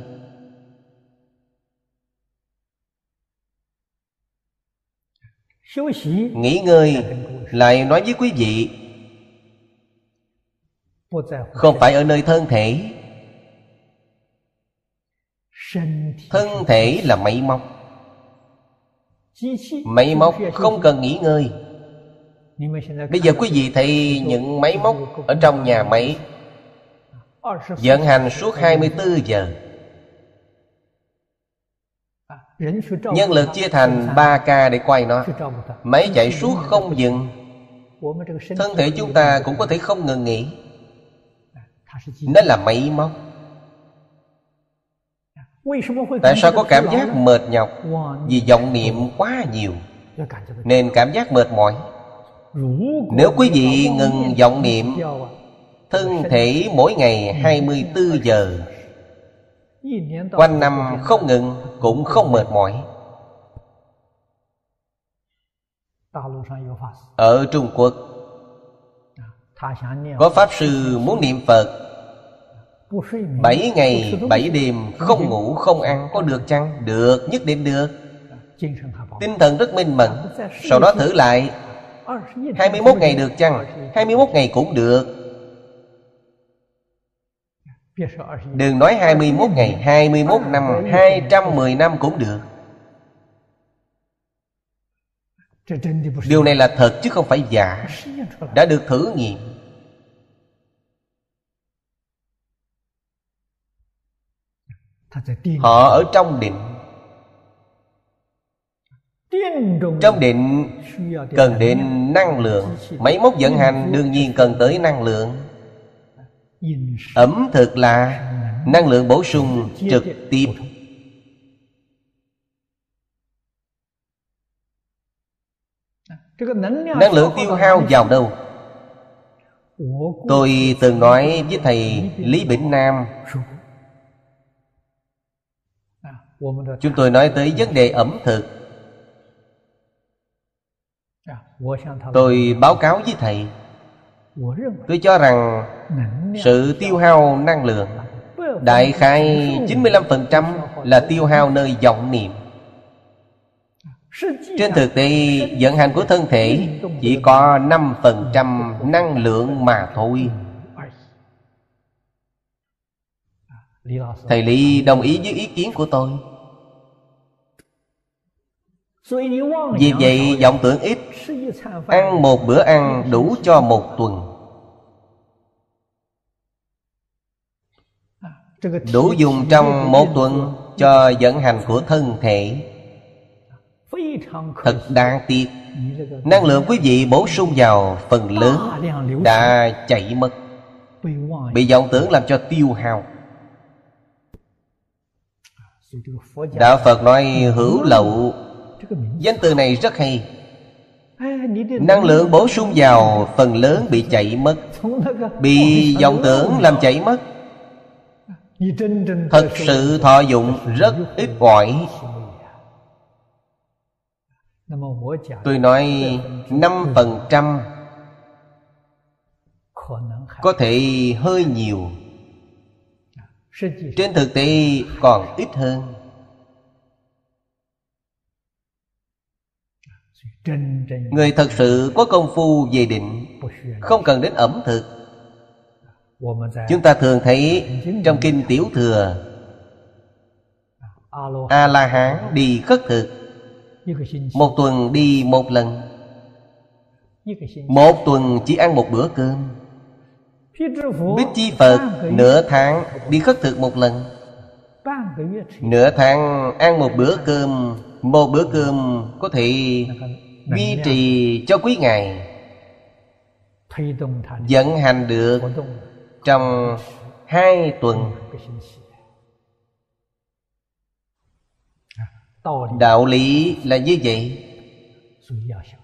Speaker 2: Nghỉ ngơi lại nói với quý vị Không phải ở nơi thân thể. Thân thể là máy móc. Máy móc không cần nghỉ ngơi. Bây giờ quý vị thấy những máy móc Ở trong nhà máy Vận hành suốt 24 giờ. Nhân lực chia thành 3 ca để quay nó. Máy chạy suốt không dừng. Thân thể chúng ta cũng có thể không ngừng nghỉ. Nó là máy móc. Tại sao có cảm giác mệt nhọc? Vì vọng niệm quá nhiều. Nên cảm giác mệt mỏi. Nếu quý vị ngừng vọng niệm Thân thể mỗi ngày 24 giờ. Quanh năm không ngừng Cũng không mệt mỏi. Ở Trung Quốc Có Pháp Sư muốn niệm Phật. Bảy ngày, bảy đêm Không ngủ, không ăn Có được chăng? Được, nhất định được. Tinh thần rất minh mẫn. Sau đó thử lại. 21 ngày được chăng? 21 ngày cũng được. Đừng nói 21 ngày 21 năm 210 năm cũng được. Điều này là thật chứ không phải giả. Đã được thử nghiệm Họ ở trong định. Trong định cần đến năng lượng. Máy móc vận hành đương nhiên cần tới năng lượng ẩm thực là năng lượng bổ sung trực tiếp. Năng lượng tiêu hao vào đâu? Tôi từng nói với thầy lý bỉnh nam. Chúng tôi nói tới vấn đề ẩm thực. Tôi báo cáo với thầy tôi cho rằng sự tiêu hao năng lượng Đại khai 95% là tiêu hao nơi vọng niệm. Trên thực tế vận hành của thân thể Chỉ có 5% năng lượng mà thôi. Thầy Lý đồng ý với ý kiến của tôi Vì vậy vọng tưởng ít Ăn một bữa ăn đủ cho một tuần. Đủ dùng trong một tuần cho vận hành của thân thể. Thật đáng tiếc năng lượng quý vị bổ sung vào phần lớn đã chạy mất. Bị vọng tưởng làm cho tiêu hao. Đạo phật nói hữu lậu danh từ này rất hay. Năng lượng bổ sung vào phần lớn bị chạy mất. Bị vọng tưởng làm chạy mất. Thật sự thọ dụng rất ít ỏi. Tôi nói năm phần trăm Có thể hơi nhiều. Trên thực tế còn ít hơn Người thật sự có công phu về định Không cần đến ẩm thực. Chúng ta thường thấy trong Kinh Tiểu Thừa A-la-hán đi khất thực. Một tuần đi một lần. Một tuần chỉ ăn một bữa cơm. Bích Chi Phật nửa tháng đi khất thực một lần. Nửa tháng ăn một bữa cơm. Một bữa cơm có thể duy trì cho quý ngày Dẫn hành được trong hai tuần. Đạo lý là như vậy.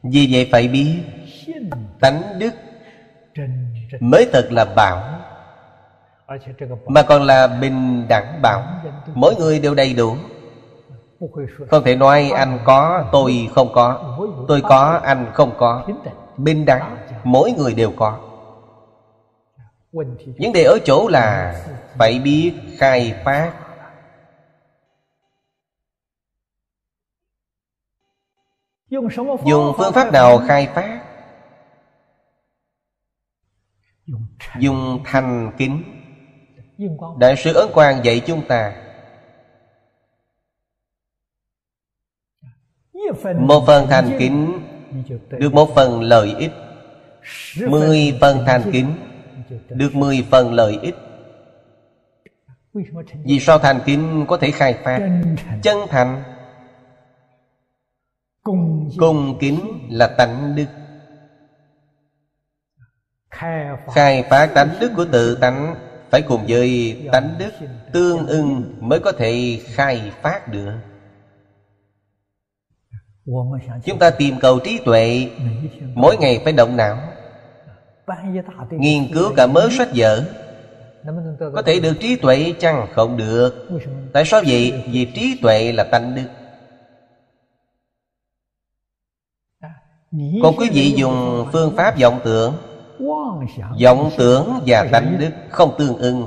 Speaker 2: Vì vậy phải biết tánh đức mới thật là bảo mà còn là bình đẳng bảo. Mỗi người đều đầy đủ không thể nói anh có tôi không có. tôi có anh không có. Bình đẳng mỗi người đều có. Vấn đề ở chỗ là phải biết khai phát. Dùng phương pháp nào khai phát? Dùng thành kính. Đại sư ấn quang dạy chúng ta một phần thành kính được một phần lợi ích. Mười phần thành kính được mười phần lợi ích. Vì sao thành kính có thể khai phát chân thành. Cung kính là tánh đức. Khai phát tánh đức của tự tánh phải cùng với tánh đức tương ưng mới có thể khai phát được chúng ta tìm cầu trí tuệ. Mỗi ngày phải động não. Nghiên cứu cả mớ sách vở. Có thể được trí tuệ chăng không được. Tại sao vậy? Vì trí tuệ là tánh đức. Còn quý vị dùng phương pháp vọng tưởng. Vọng tưởng và tánh đức không tương ưng.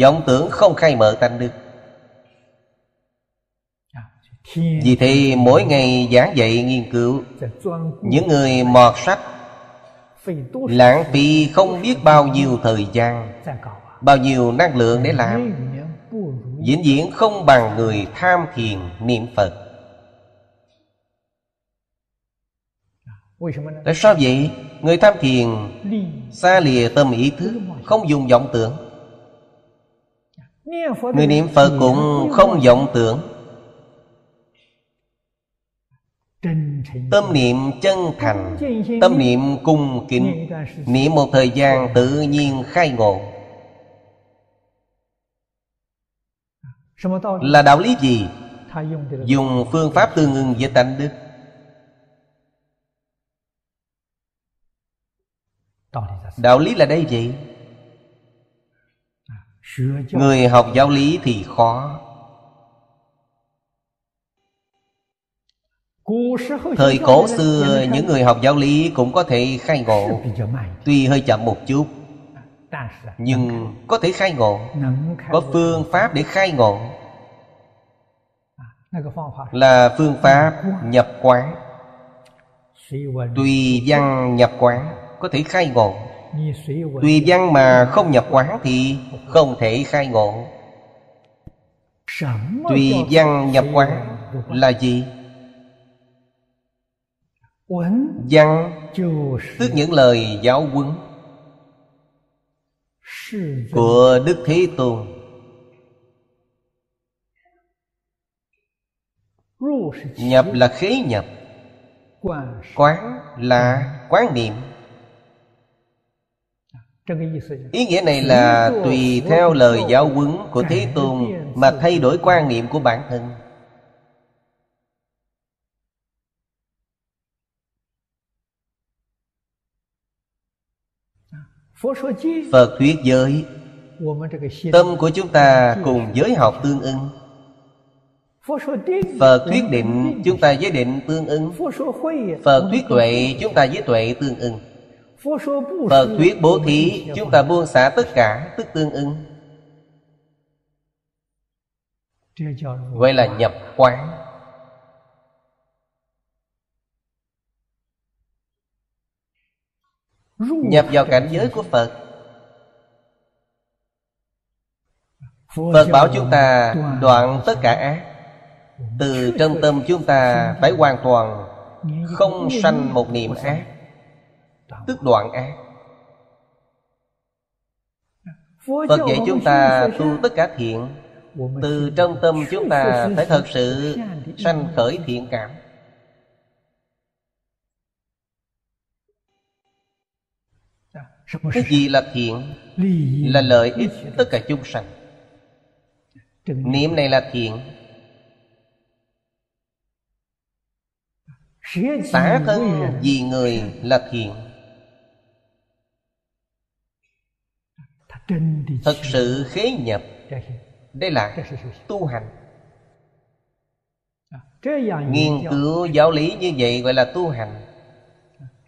Speaker 2: Vọng tưởng không khai mở tánh đức vì thế mỗi ngày giảng dạy nghiên cứu những người mọt sách lãng phí không biết bao nhiêu thời gian bao nhiêu năng lượng để làm. Vĩnh viễn không bằng người tham thiền niệm phật. Tại sao vậy? Người tham thiền xa lìa tâm ý thức không dùng vọng tưởng. Người niệm phật cũng không vọng tưởng Tâm niệm chân thành, Tâm niệm cung kính, Niệm một thời gian tự nhiên khai ngộ Là đạo lý gì? Dùng phương pháp tương ưng với tánh đức Đạo lý là đây vậy. Người học giáo lý thì khó Thời cổ xưa những người học giáo lý cũng có thể khai ngộ. Tuy hơi chậm một chút Nhưng có thể khai ngộ. Có phương pháp để khai ngộ. Là phương pháp nhập quán. Tùy văn nhập quán Có thể khai ngộ. Tùy văn mà không nhập quán thì không thể khai ngộ. Tùy văn nhập quán là gì? Văn Tức những lời giáo huấn Của Đức Thế Tôn. Nhập là khế nhập Quán là quán niệm. Ý nghĩa này là tùy theo lời giáo huấn của Thế Tôn Mà thay đổi quan niệm của bản thân Phật thuyết giới. Tâm của chúng ta cùng giới học tương ưng. Phật thuyết định chúng ta với định tương ưng. Phật thuyết tuệ chúng ta với tuệ tương ưng. Phật thuyết bố thí chúng ta buông xả tất cả tức tương ưng. Gọi là nhập quán nhập vào cảnh giới của phật. Phật bảo chúng ta đoạn tất cả ác. Từ trong tâm chúng ta phải hoàn toàn không sanh một niệm ác. Tức đoạn ác. Phật dạy chúng ta tu tất cả thiện. Từ trong tâm chúng ta phải thật sự sanh khởi thiện cảm. Cái gì là thiện? Là lợi ích tất cả chúng sanh. Niệm này là thiện. Xả thân vì người là thiện. Thật sự khế nhập. Đây là tu hành. Nghiên cứu giáo lý như vậy gọi là tu hành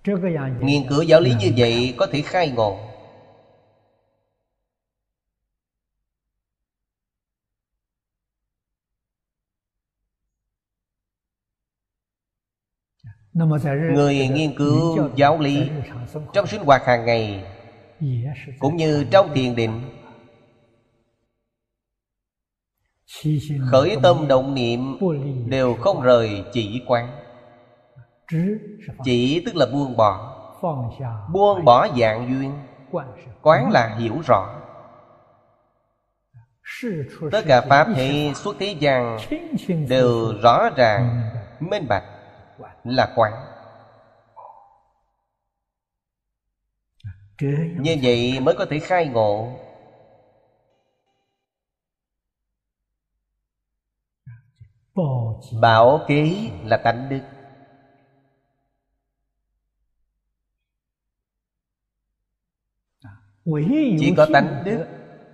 Speaker 2: Nghiên cứu giáo lý như vậy có thể khai ngộ. Người nghiên cứu giáo lý Trong sinh hoạt hàng ngày Cũng như trong thiền định. Khởi tâm động niệm Đều không rời chỉ quán Chỉ tức là buông bỏ。Buông bỏ dạng duyên。Quán là hiểu rõ。Tất cả Pháp hay xuất thế gian Đều rõ ràng Minh bạch Là quán。Như vậy mới có thể khai ngộ。Bảo kế là tánh đức Chỉ có tánh đức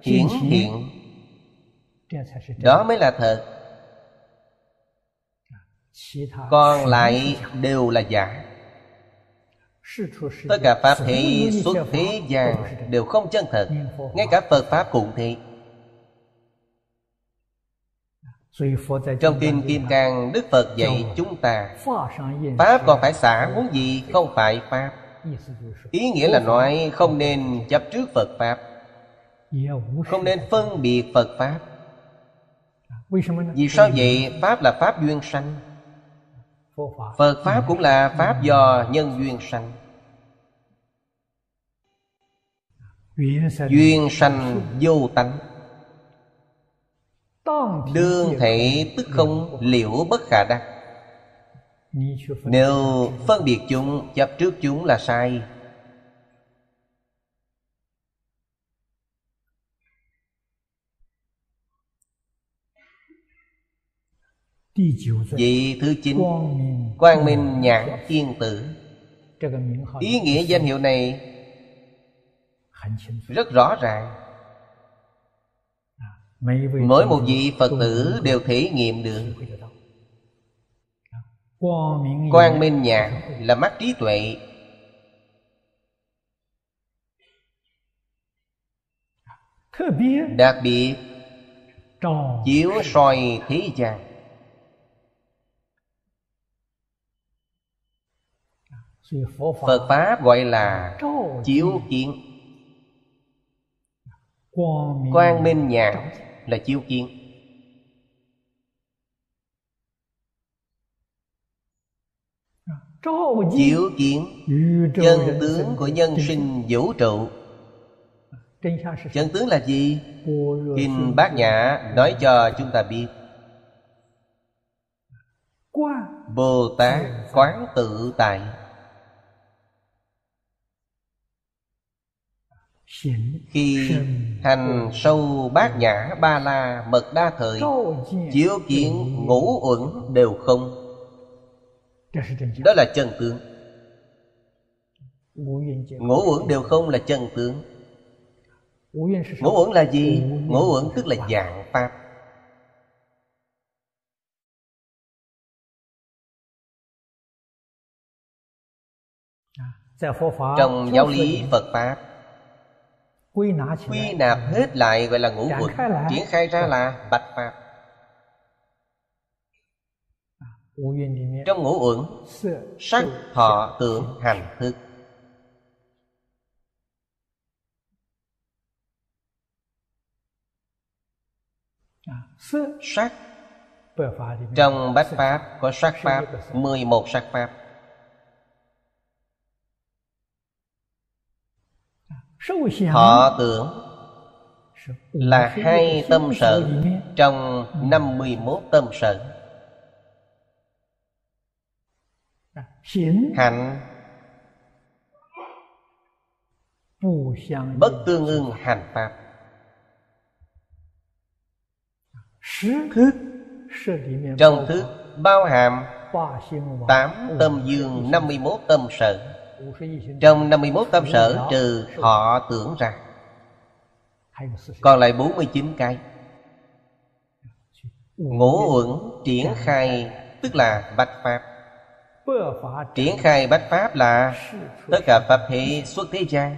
Speaker 2: hiển hiện Đó mới là thật. Còn lại đều là giả. Tất cả Pháp thị xuất thế gian Đều không chân thật. Ngay cả Phật Pháp cũng thế. Trong Kinh Kim Cang Đức Phật dạy chúng ta Pháp còn phải xả muốn gì không phải Pháp Ý nghĩa là nói không nên chấp trước Phật Pháp. Không nên phân biệt Phật Pháp. Vì sao vậy? Pháp là Pháp duyên sanh. Phật Pháp cũng là Pháp do nhân duyên sanh. Duyên sanh vô tánh. Đương thể tức không liễu bất khả đắc. Nếu phân biệt chúng Chấp trước chúng là sai. Vị thứ chín Quang Minh Nhãn Thiên Tử. Ý nghĩa danh hiệu này Rất rõ ràng. Mỗi một vị Phật tử đều thể nghiệm được Quang minh. Nhãn là mắt trí tuệ. Đặc biệt Chiếu soi thế gian. Phật Pháp gọi là chiếu kiến. Quang minh nhãn là chiếu kiến Chiếu kiến Chân tướng của nhân sinh vũ trụ. Chân tướng là gì? Kinh Bát Nhã nói cho chúng ta biết. Bồ Tát quán tự tại. Khi hành sâu bát nhã ba la mật đa thời Chiếu kiến ngũ uẩn đều không Đó là chân tướng. Ngũ uẩn đều không là chân tướng. Ngũ uẩn là gì? Ngũ uẩn tức là dạng Pháp. Trong giáo lý Phật Pháp Quy nạp hết lại gọi là ngũ quẩn Triển khai ra là bạch pháp
Speaker 1: à,
Speaker 2: Trong ngũ uẩn Sắc, thọ, tưởng, hành, thức. Sắc trong bát pháp có sắc pháp 11 sắc pháp. Họ tưởng là hai tâm sở trong 51 tâm sở Hạnh Bất tương ưng hành pháp. Thức Trong thức bao hàm Tám tâm dương 51 tâm sở. Trong 51 tâm sở trừ họ tưởng ra. Còn lại 49 cái. Ngũ uẩn triển khai Tức là bạch pháp Triển khai bách pháp là Tất cả pháp hệ xuất thế gian.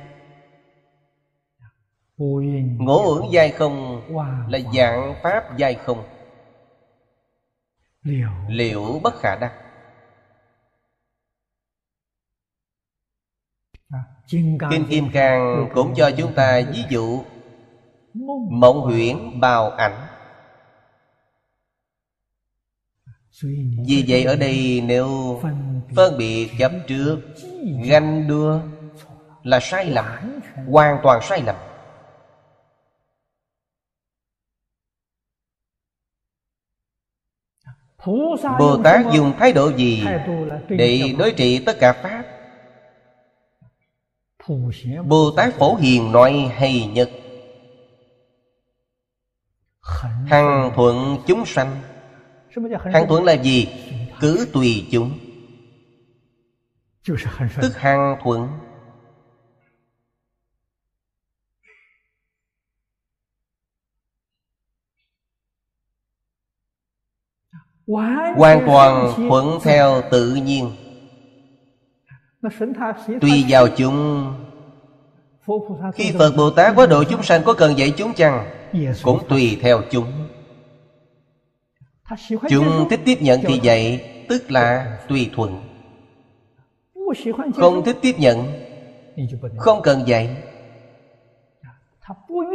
Speaker 2: Ngũ uẩn giai không Là dạng pháp giai không? Liệu bất khả đắc? Kinh Kim Cang cũng cho chúng ta ví dụ. Mộng huyễn bào ảnh. Vì vậy ở đây nếu phân biệt chấp trước, Ganh đua Là sai lầm, Hoàn toàn sai lầm. Bồ Tát dùng thái độ gì Để đối trị tất cả Pháp? Bồ Tát Phổ Hiền nói hay nhất, Hằng thuận chúng sanh Hằng thuận là gì? Cứ tùy chúng. Tức hằng thuận Hoàn toàn thuận theo tự nhiên. Tùy vào chúng. Khi Phật Bồ Tát quá độ chúng sanh có cần dạy chúng chăng? Cũng tùy theo chúng Chúng thích tiếp nhận thì dạy Tức là tùy thuận. Không thích tiếp nhận Không cần dạy.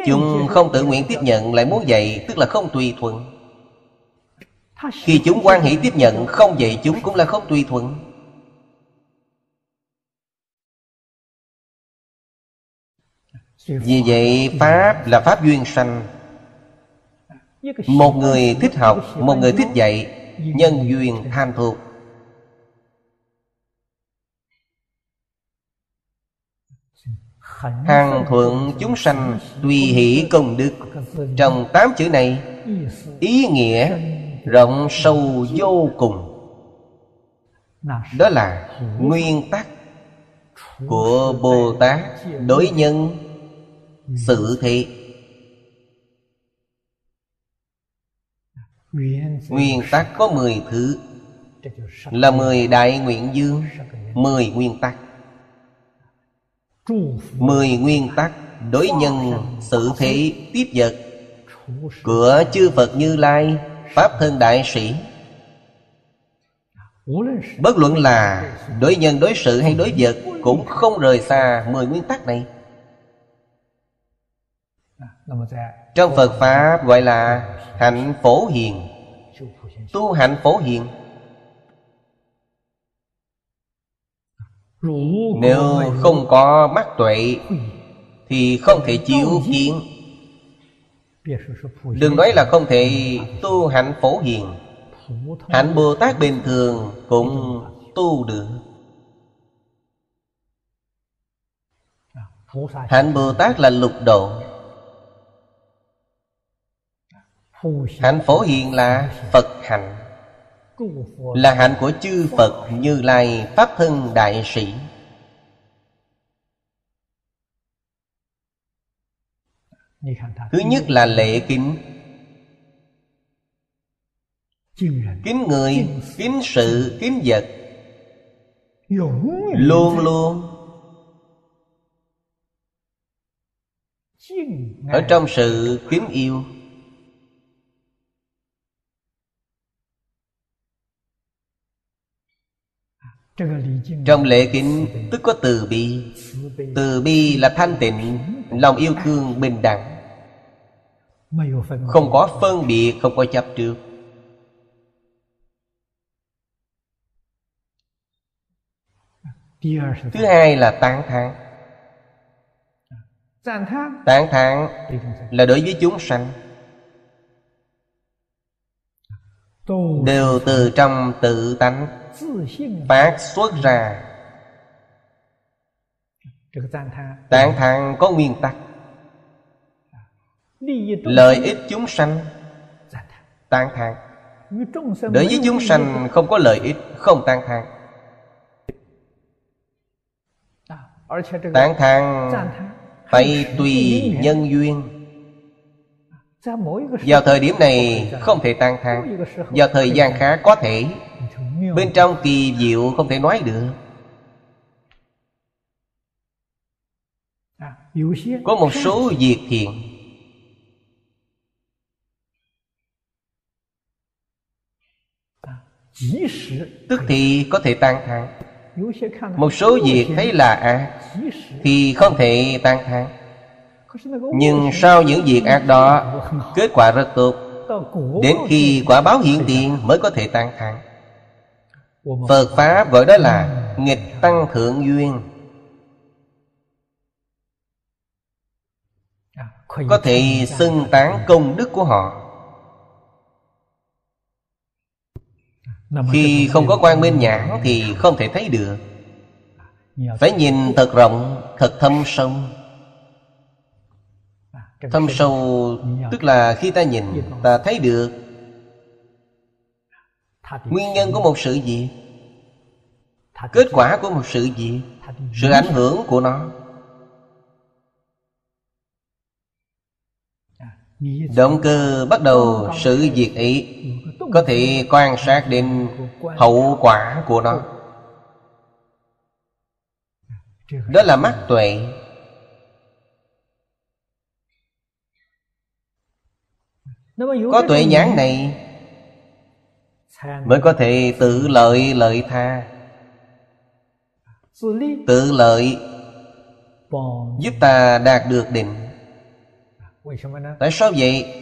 Speaker 2: Chúng không tự nguyện tiếp nhận Lại muốn dạy Tức là không tùy thuận. Khi chúng quan hệ tiếp nhận Không dạy chúng cũng là không tùy thuận. Vì vậy Pháp là Pháp duyên sanh một người thích học, Một người thích dạy, Nhân duyên tham thuộc Hàng thuận chúng sanh Tùy hỷ công đức. Trong tám chữ này, Ý nghĩa rộng sâu vô cùng. Đó là nguyên tắc Của Bồ Tát đối nhân sự thị. Nguyên tắc có mười thứ. Là mười đại nguyện dương, Mười nguyên tắc. Mười nguyên tắc Đối nhân sự thế tiếp vật. Của chư Phật Như Lai, Pháp thân đại sĩ. Bất luận là đối nhân đối sự hay đối vật Cũng không rời xa mười nguyên tắc này trong Phật Pháp gọi là hạnh phổ hiền. Tu hạnh phổ hiền. Nếu không có mắt tuệ Thì không thể chiếu kiến. Đừng nói là không thể tu hạnh phổ hiền. Hạnh Bồ Tát bình thường cũng tu được. Hạnh Bồ Tát là lục độ Hạnh phổ hiền là Phật hạnh. Là hạnh của chư Phật Như Lai Pháp thân Đại Sĩ. Thứ nhất là lệ kính. Kính người, kính sự, kính vật. Luôn luôn. Ở trong sự kính yêu. Trong lễ kính tức có từ bi. Từ bi là thanh tịnh Lòng yêu thương bình đẳng. Không có phân biệt Không có chấp trước. Thứ hai là tán thán. Tán thán là đối với chúng sanh. Đều từ trong tự tánh Phát xuất ra. Tán thán có nguyên tắc. Lợi ích chúng sanh. Tán thán Đối với chúng sanh không có lợi ích Không tán thán Tán thán Phải tùy nhân duyên. Vào thời điểm này không thể tán thán Vào thời gian khác có thể Bên trong kỳ diệu không thể nói được. Có một số việc thiện. Tức thì có thể tan thán. Một số việc thấy là ác Thì không thể tan thán. Nhưng sau những việc ác đó Kết quả rất tốt. Đến khi quả báo hiện tiền Mới có thể tan thán Phật Pháp gọi đó là Nghịch tăng thượng duyên Có thể xưng tán công đức của họ Khi không có quan minh nhãn Thì không thể thấy được Phải nhìn thật rộng Thật thâm sâu Thâm sâu Tức là khi ta nhìn Ta thấy được Nguyên nhân của một sự gì? Kết quả của một sự gì? Sự ảnh hưởng của nó. Động cơ bắt đầu sự việc ấy Có thể quan sát đến hậu quả của nó. Đó là mắt tuệ. Có tuệ nhãn này Mới có thể tự lợi lợi tha. Tự lợi Giúp ta đạt được định. Tại sao vậy?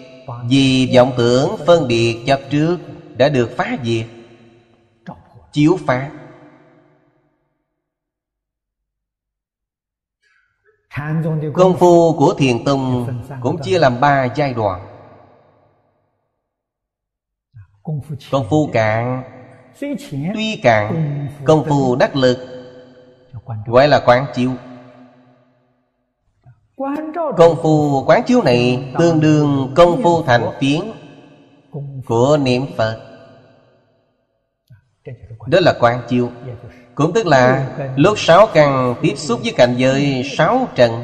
Speaker 2: Vì vọng tưởng phân biệt chấp trước Đã được phá diệt. Chiếu phá. Công phu của thiền tông Cũng chia làm ba giai đoạn Công phu cạn Tuy cạn Công phu đắc lực. Gọi là quán chiếu. Công phu quán chiếu này Tương đương công phu thành phiến Của niệm Phật. Đó là quán chiếu. Cũng tức là Lúc sáu căn tiếp xúc với cảnh giới sáu trần.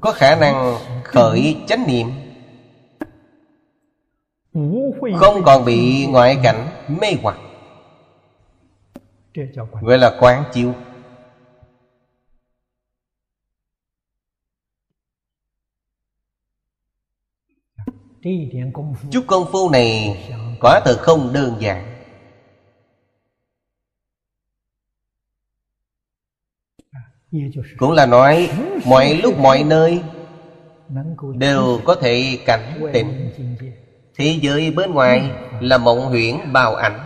Speaker 2: Có khả năng khởi chánh niệm Không còn bị ngoại cảnh mê hoặc. Gọi là quán chiếu. Chút công phu này Quả thật không đơn giản. Cũng là nói Mọi lúc mọi nơi Đều có thể cảnh tỉnh Thế giới bên ngoài Là mộng huyễn bào ảnh.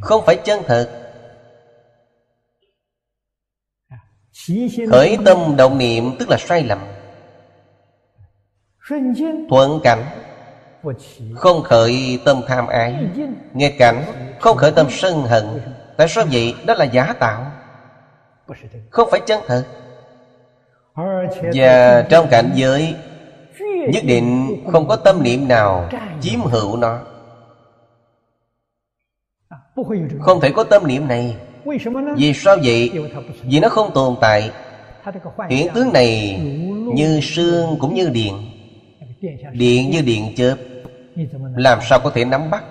Speaker 2: Không phải chân thật. Khởi tâm động niệm tức là sai lầm. Thuận cảnh. Không khởi tâm tham ái. Nghe cảnh. Không khởi tâm sân hận. Tại sao vậy? Đó là giả tạo. Không phải chân thật. Và trong cảnh giới Nhất định không có tâm niệm nào Chiếm hữu nó. Không thể có tâm niệm này. Vì sao vậy? Vì nó không tồn tại. Hiện tướng này Như sương cũng như điện. Điện như điện chớp. Làm sao có thể nắm bắt?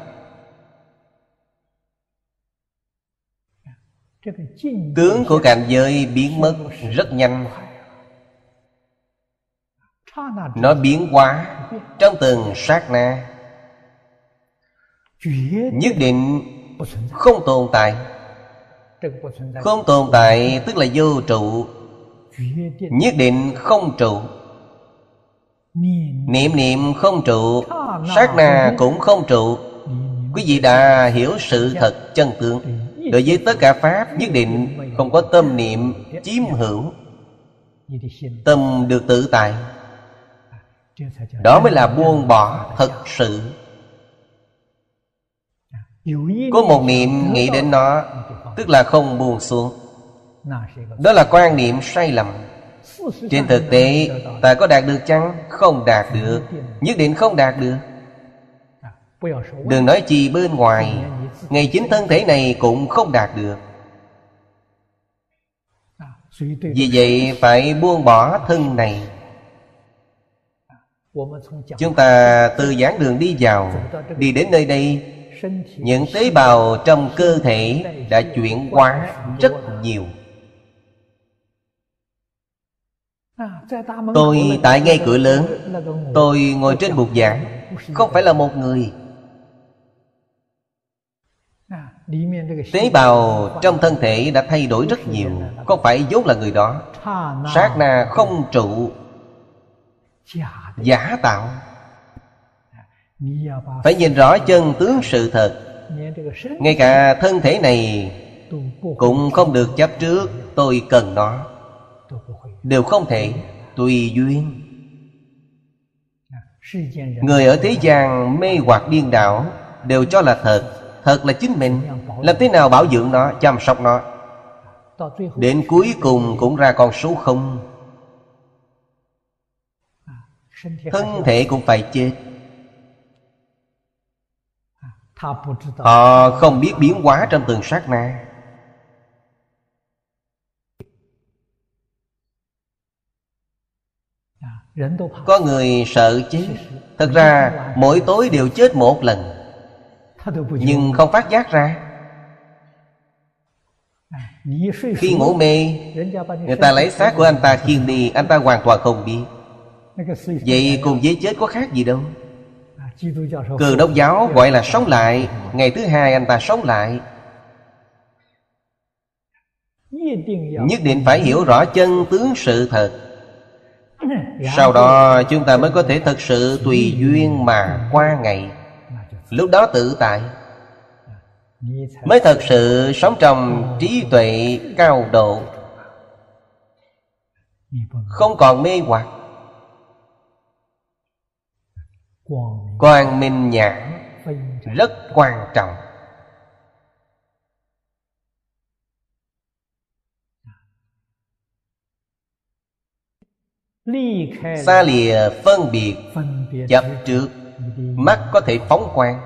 Speaker 2: Tướng của cảnh giới biến mất rất nhanh. Nó biến hóa trong từng sát na. Nhất định không tồn tại. Không tồn tại tức là vô trụ. Nhất định không trụ. Niệm niệm không trụ, sát na cũng không trụ. Quý vị đã hiểu sự thật chân tướng. Đối với tất cả pháp, nhất định không có tâm niệm chiếm hữu, tâm được tự tại đó mới là buông bỏ thật sự. Có một niệm nghĩ đến nó, tức là không buông xuống. Đó là quan niệm sai lầm. Trên thực tế, ta có đạt được chăng? Không đạt được. Nhất định không đạt được. Đừng nói chi bên ngoài, ngay chính thân thể này cũng không đạt được. Vì vậy, phải buông bỏ thân này chúng ta từ giảng đường đi vào, đi đến nơi đây, những tế bào trong cơ thể đã chuyển hóa rất nhiều. Tôi tại ngay cửa lớn, tôi ngồi trên bục giảng, không phải là một người. Tế bào trong thân thể đã thay đổi rất nhiều, không phải vốn là người đó. Sát na không trụ giả tạo. Phải nhìn rõ chân tướng sự thật. Ngay cả thân thể này cũng không được chấp trước, tôi cần nó. Đều không thể tùy duyên. Người ở thế gian mê hoặc điên đảo đều cho là thật. Thật là chính mình. Làm thế nào bảo dưỡng nó, chăm sóc nó? Đến cuối cùng cũng ra con số không thân thể cũng phải chết. Họ không biết biến hóa trong từng sát na. Có người sợ chết. Thật ra mỗi tối đều chết một lần. Nhưng không phát giác ra. Khi ngủ mê người ta lấy xác của anh ta khiêng đi anh ta hoàn toàn không biết vậy cùng với chết có khác gì đâu. Cường đốc giáo gọi là sống lại. Ngày thứ hai anh ta sống lại. Nhất định phải hiểu rõ chân tướng sự thật. Sau đó chúng ta mới có thể thật sự tùy duyên mà qua ngày. Lúc đó tự tại. Mới thật sự sống trong trí tuệ cao độ. Không còn mê hoặc Quang minh nhãn, rất quan trọng. Xa lìa phân biệt chấp trước, mắt có thể phóng quang.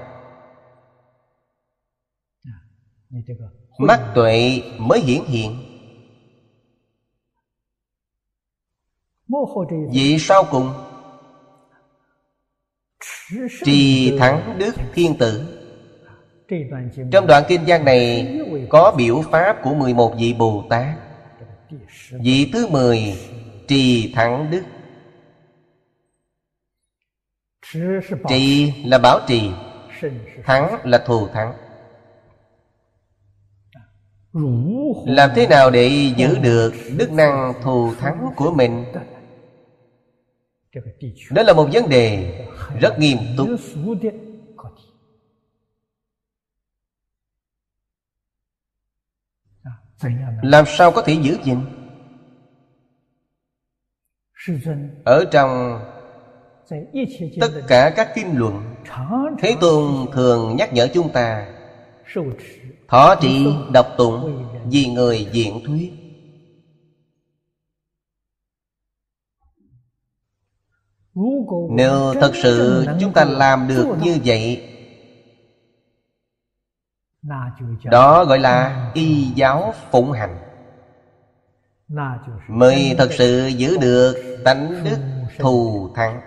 Speaker 2: Mắt tuệ mới hiển hiện. Vậy sau cùng? Trì thắng đức thiên tử. Trong đoạn kinh văn này có biểu pháp của 11 vị Bồ Tát. Vị thứ 10 Trì thắng đức. Trì là bảo trì, Thắng là thù thắng. Làm thế nào để giữ được đức năng thù thắng của mình? Đó là một vấn đề rất nghiêm túc. Làm sao có thể giữ gìn? Ở trong tất cả các kinh luận, thế tôn thường nhắc nhở chúng ta, thọ trị độc tụng, vì người diện thuyết. Nếu thật sự chúng ta làm được như vậy, đó gọi là y giáo phụng hành. Mới thật sự giữ được tánh đức thù thắng.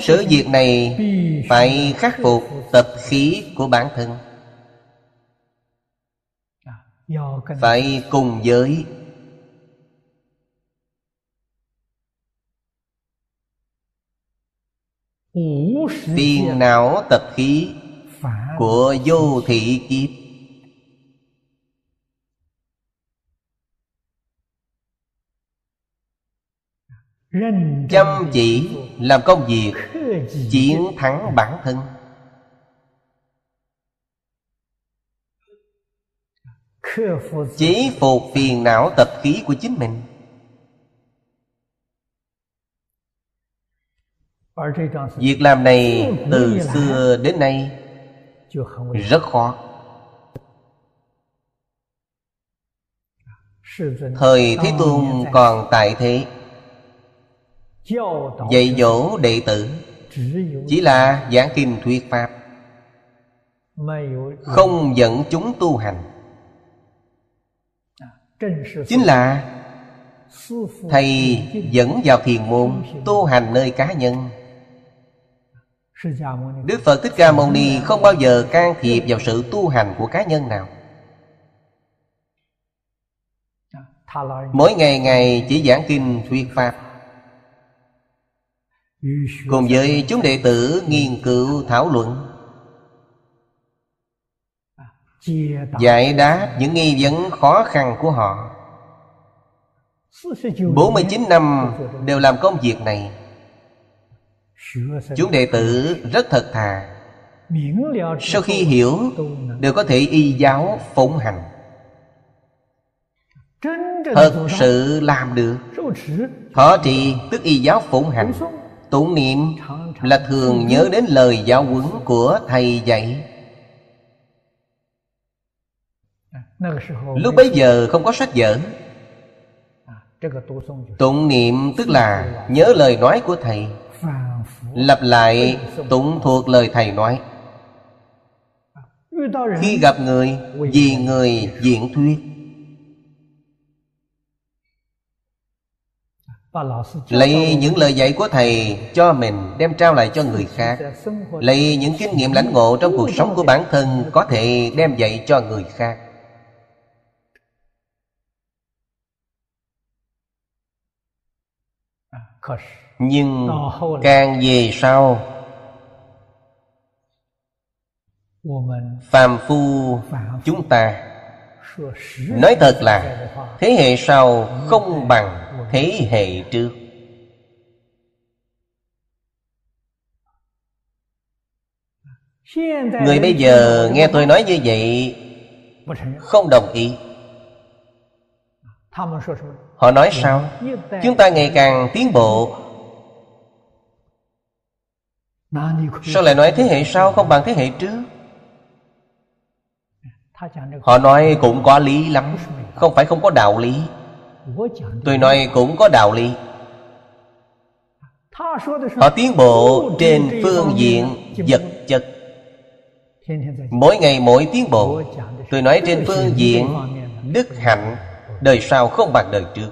Speaker 2: Sự việc này phải khắc phục tập khí của bản thân phải cùng với phiền não tập khí của vô thị kiếp. Chăm chỉ làm công việc chiến thắng bản thân. Chế phục phiền não tập khí của chính mình. Việc làm này từ xưa đến nay rất khó. Thời thế tôn còn tại thế. Dạy dỗ đệ tử. Chỉ là giảng kinh thuyết pháp. Không dẫn chúng tu hành chính là thầy dẫn vào thiền môn tu hành nơi cá nhân. Đức phật thích ca mâu ni không bao giờ can thiệp vào sự tu hành của cá nhân nào. Mỗi ngày ngày chỉ giảng kinh thuyết pháp. Cùng với chúng đệ tử nghiên cứu thảo luận giải đáp những nghi vấn khó khăn của họ. 49 năm đều làm công việc này. Chúng đệ tử rất thật thà. Sau khi hiểu, Đều có thể y giáo phụng hành. Thật sự làm được. Thọ trì tức y giáo phụng hành. Tụng niệm là thường nhớ đến lời giáo huấn của thầy dạy. Lúc bấy giờ không có sách vở。Tụng niệm tức là nhớ lời nói của thầy Lặp lại tụng thuộc lời thầy nói。Khi gặp người Vì người diễn thuyết。Lấy những lời dạy của Thầy cho mình đem trao lại cho người khác。Lấy những kinh nghiệm lãnh ngộ trong cuộc sống của bản thân Có thể đem dạy cho người khác Nhưng càng về sau Phàm phu chúng ta Nói thật là Thế hệ sau không bằng thế hệ trước. Người bây giờ nghe tôi nói như vậy Không đồng ý Họ nói sao? Chúng ta ngày càng tiến bộ. Sao lại nói thế hệ sau không bằng thế hệ trước? Họ nói cũng có lý lắm Không phải không có đạo lý. Tôi nói cũng có đạo lý. Họ tiến bộ trên phương diện vật chất. Mỗi ngày mỗi tiến bộ. Tôi nói trên phương diện đức hạnh Đời sau không bằng đời trước.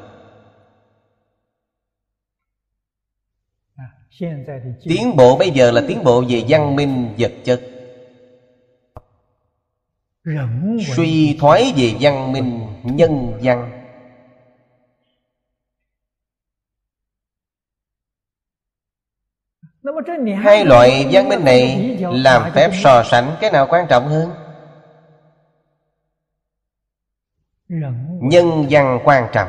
Speaker 2: Tiến bộ bây giờ là tiến bộ về văn minh vật chất. Suy thoái về văn minh nhân văn. Hai loại văn minh này Làm phép so sánh cái nào quan trọng hơn Nhân văn quan trọng.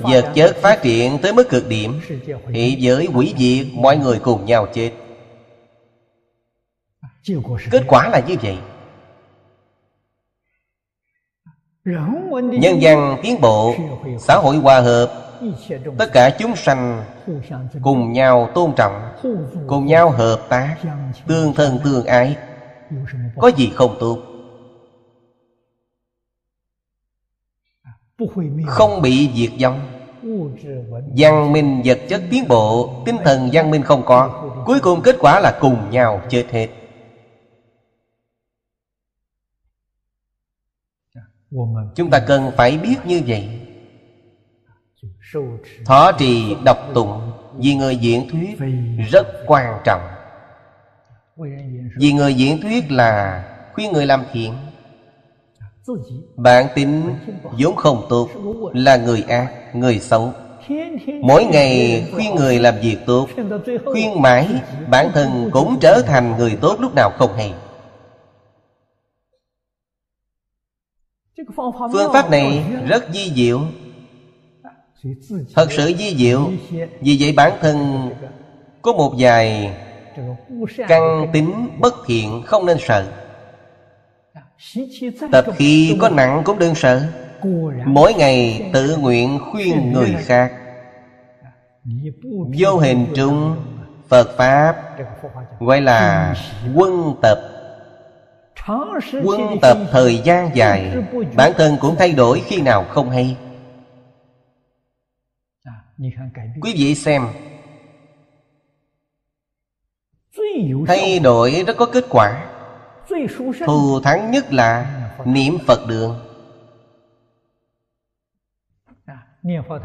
Speaker 2: Vật chất phát triển tới mức cực điểm Thì giới quỷ diệt Mọi người cùng nhau chết. Kết quả là như vậy. Nhân văn tiến bộ Xã hội hòa hợp Tất cả chúng sanh Cùng nhau tôn trọng Cùng nhau hợp tác Tương thân tương ái Có gì không tốt Không bị diệt vong. Văn minh vật chất tiến bộ Tinh thần văn minh không có. Cuối cùng kết quả là cùng nhau chết hết. Chúng ta cần phải biết như vậy. Thọ trì đọc tụng Vì người diễn thuyết rất quan trọng vì người diễn thuyết là khuyên người làm thiện. Bạn tính vốn không tốt Là người ác, người xấu. Mỗi ngày khuyên người làm việc tốt Khuyên mãi Bản thân cũng trở thành người tốt lúc nào không hay. Phương pháp này rất di diệu. Thật sự di diệu Vì vậy bản thân Có một vài Căn tính bất thiện không nên sợ. Tập khi có nặng cũng đừng sợ. Mỗi ngày tự nguyện khuyên người khác. Vô hình trung Phật Pháp Gọi là quân tập. Quân tập thời gian dài. Bản thân cũng thay đổi khi nào không hay. Quý vị xem Thay đổi rất có kết quả. Thù thắng nhất là niệm Phật đường.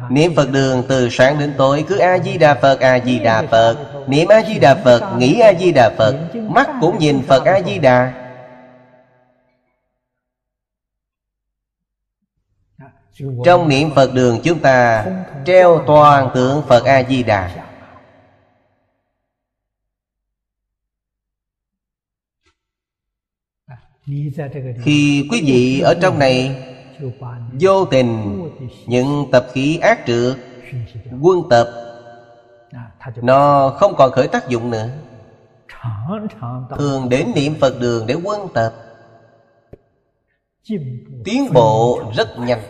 Speaker 2: Niệm Phật đường từ sáng đến tối Cứ A-di-đà Phật, A-di-đà Phật. Niệm A-di-đà Phật, nghĩ A-di-đà Phật. Mắt cũng nhìn Phật A-di-đà. Trong niệm Phật đường chúng ta Treo toàn tượng Phật A-di-đà Khi quý vị ở trong này, Vô tình, Những tập khí ác trượt Quân tập, Nó không còn khởi tác dụng nữa. Thường đến niệm Phật đường để quân tập. Tiến bộ rất nhanh.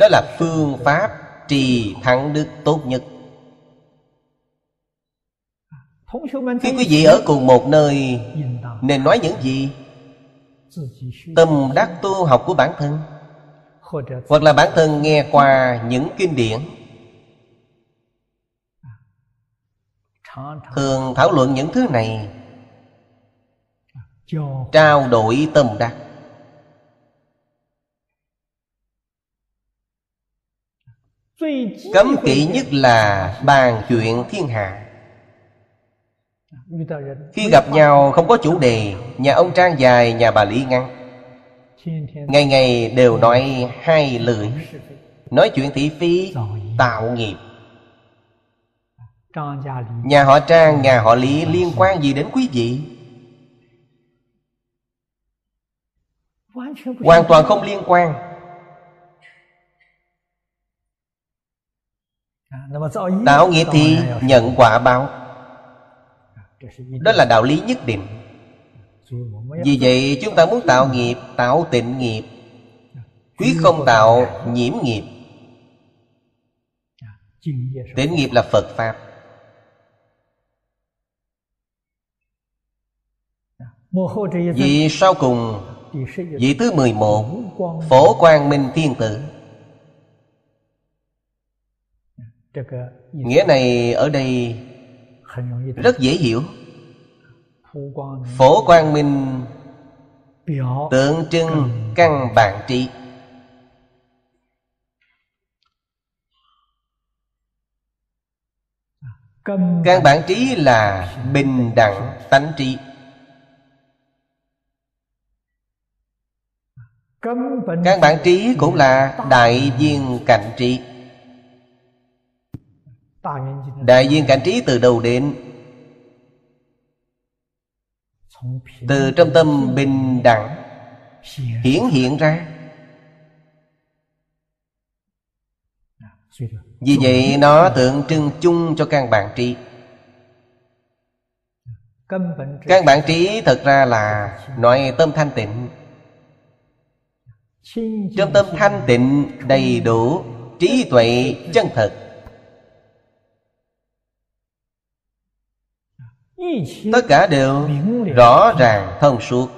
Speaker 2: Đó là phương pháp trì thắng đức tốt nhất. Khi quý vị ở cùng một nơi Nên nói những gì? Tâm đắc tu học của bản thân Hoặc là bản thân nghe qua những kinh điển. Thường thảo luận những thứ này Trao đổi tâm đắc. Cấm kỵ nhất là bàn chuyện thiên hạ Khi gặp nhau không có chủ đề Nhà ông Trang dài, nhà bà Lý ngăn Ngày ngày đều nói hai lưỡi Nói chuyện thị phi tạo nghiệp. Nhà họ Trang, nhà họ Lý liên quan gì đến quý vị? Hoàn toàn không liên quan. Tạo nghiệp thì nhận quả báo đó là đạo lý nhất định. Vì vậy, chúng ta muốn tạo nghiệp, Tạo tịnh nghiệp. Quyết không tạo, nhiễm nghiệp. Tịnh nghiệp là Phật Pháp. Vì sau cùng, Vị thứ 11 Phổ Quang Minh Thiên Tử. Nghĩa này ở đây rất dễ hiểu. Phổ Quang Minh Tượng trưng căn bản trí Căn bản trí là bình đẳng tánh trí Căn bản trí cũng là đại viên cảnh trí Đại viên cảnh trí từ đầu đến? Từ trong tâm bình đẳng Hiển hiện ra. Vì vậy, nó tượng trưng chung cho căn bản trí. Căn bản trí thật ra là Nói tâm thanh tịnh. Trong tâm thanh tịnh đầy đủ Trí tuệ chân thật. Tất cả đều rõ ràng thông suốt,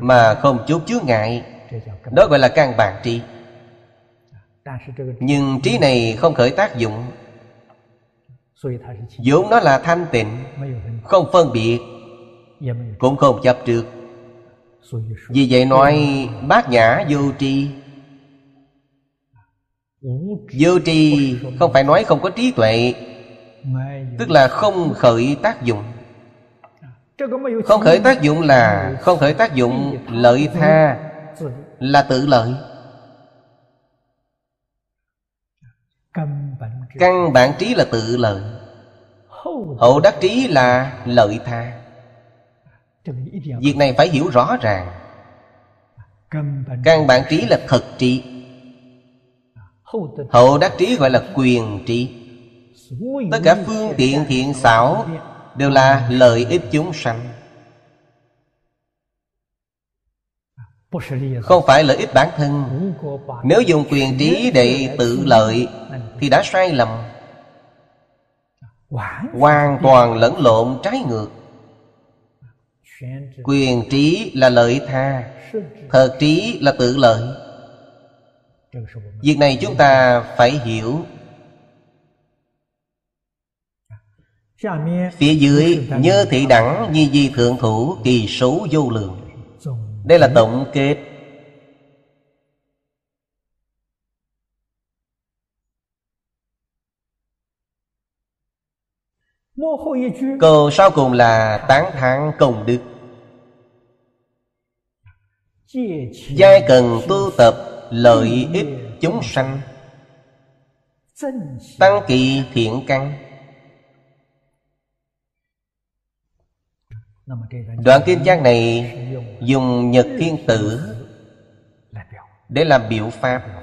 Speaker 2: Mà không chút chướng ngại. Đó gọi là căn bản trí. Nhưng trí này không khởi tác dụng. Vốn nó là thanh tịnh, Không phân biệt, Cũng không chấp trước. Vì vậy nói, bát nhã vô tri. Vô tri không phải nói không có trí tuệ, Tức là không khởi tác dụng không khởi tác dụng là Không khởi tác dụng lợi tha Là tự lợi. Căn bản trí là tự lợi. Hậu đắc trí là lợi tha. Việc này phải hiểu rõ ràng. Căn bản trí. là thật trí Hậu đắc trí gọi là quyền trí Tất cả phương tiện thiện xảo Đều là lợi ích chúng sanh. Không phải lợi ích bản thân. Nếu dùng quyền trí để tự lợi Thì đã sai lầm. Hoàn toàn lẫn lộn trái ngược. Quyền trí là lợi tha, Thật trí là tự lợi. Việc này chúng ta phải hiểu. Phía dưới, Nhớ thị đẳng Nhi di thượng thủ Kỳ số vô lượng. Đây là tổng kết. Câu sau cùng là tán thán công đức. Giai cần tu tập lợi ích chúng sanh. Tăng kỳ thiện căn. Đoạn kinh giác này dùng nhật thiên tử Để làm biểu pháp.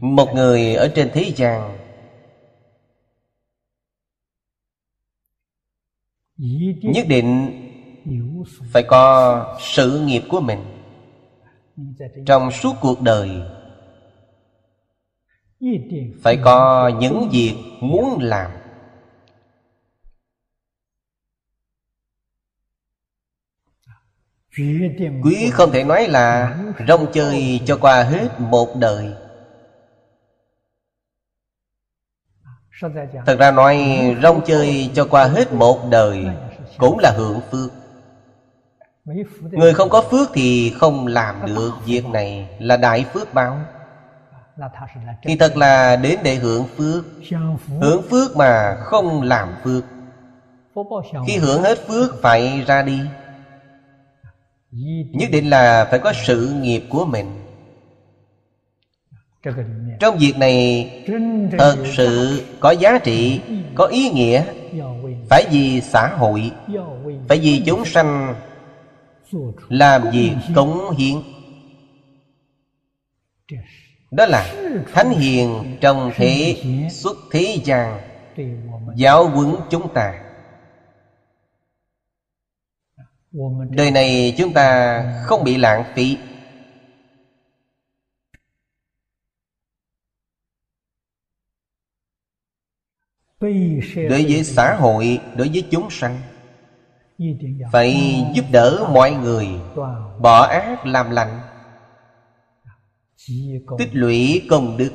Speaker 2: Một người ở trên thế gian Nhất định phải có sự nghiệp của mình. Trong suốt cuộc đời phải có những việc muốn làm. Quý không thể nói là Rong chơi cho qua hết một đời. Thật ra nói rong chơi cho qua hết một đời Cũng là hưởng phước. Người không có phước thì không làm được việc này Là đại phước báo. Thì thật là đến để hưởng phước. Hưởng phước mà không làm phước. Khi hưởng hết phước phải ra đi. Nhất định là phải có sự nghiệp của mình. Trong việc này thật sự có giá trị có ý nghĩa. Phải vì xã hội. Phải vì chúng sanh làm việc cống hiến đó là thánh hiền trong thế xuất thế gian, giáo huấn chúng ta. Đời này chúng ta không bị lãng phí. Đối với xã hội, đối với chúng sanh, phải giúp đỡ mọi người, bỏ ác làm lành tích lũy công đức.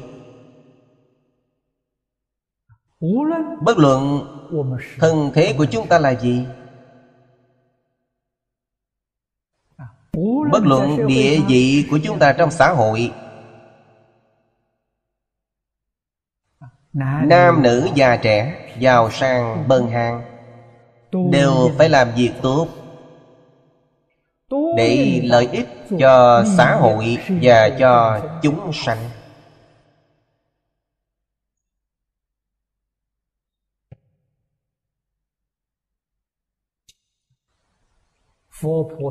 Speaker 2: Bất luận thân thế của chúng ta là gì? Bất luận địa vị của chúng ta trong xã hội. Nam nữ già trẻ Giàu sang bần hàng Đều phải làm việc tốt Để lợi ích cho xã hội Và cho chúng sanh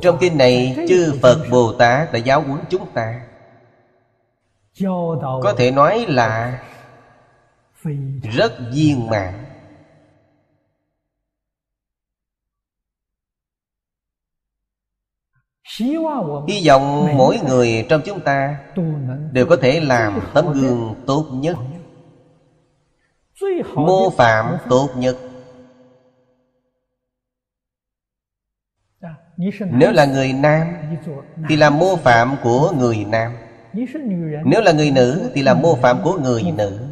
Speaker 2: Trong kinh này Chư Phật Bồ Tát đã giáo huấn chúng ta Có thể nói là rất viên mãn hy vọng mỗi người trong chúng ta đều có thể làm tấm gương tốt nhất. mô phạm tốt nhất. Nếu là người nam thì làm mô phạm của người nam. Nếu là người nữ thì làm mô phạm của người nữ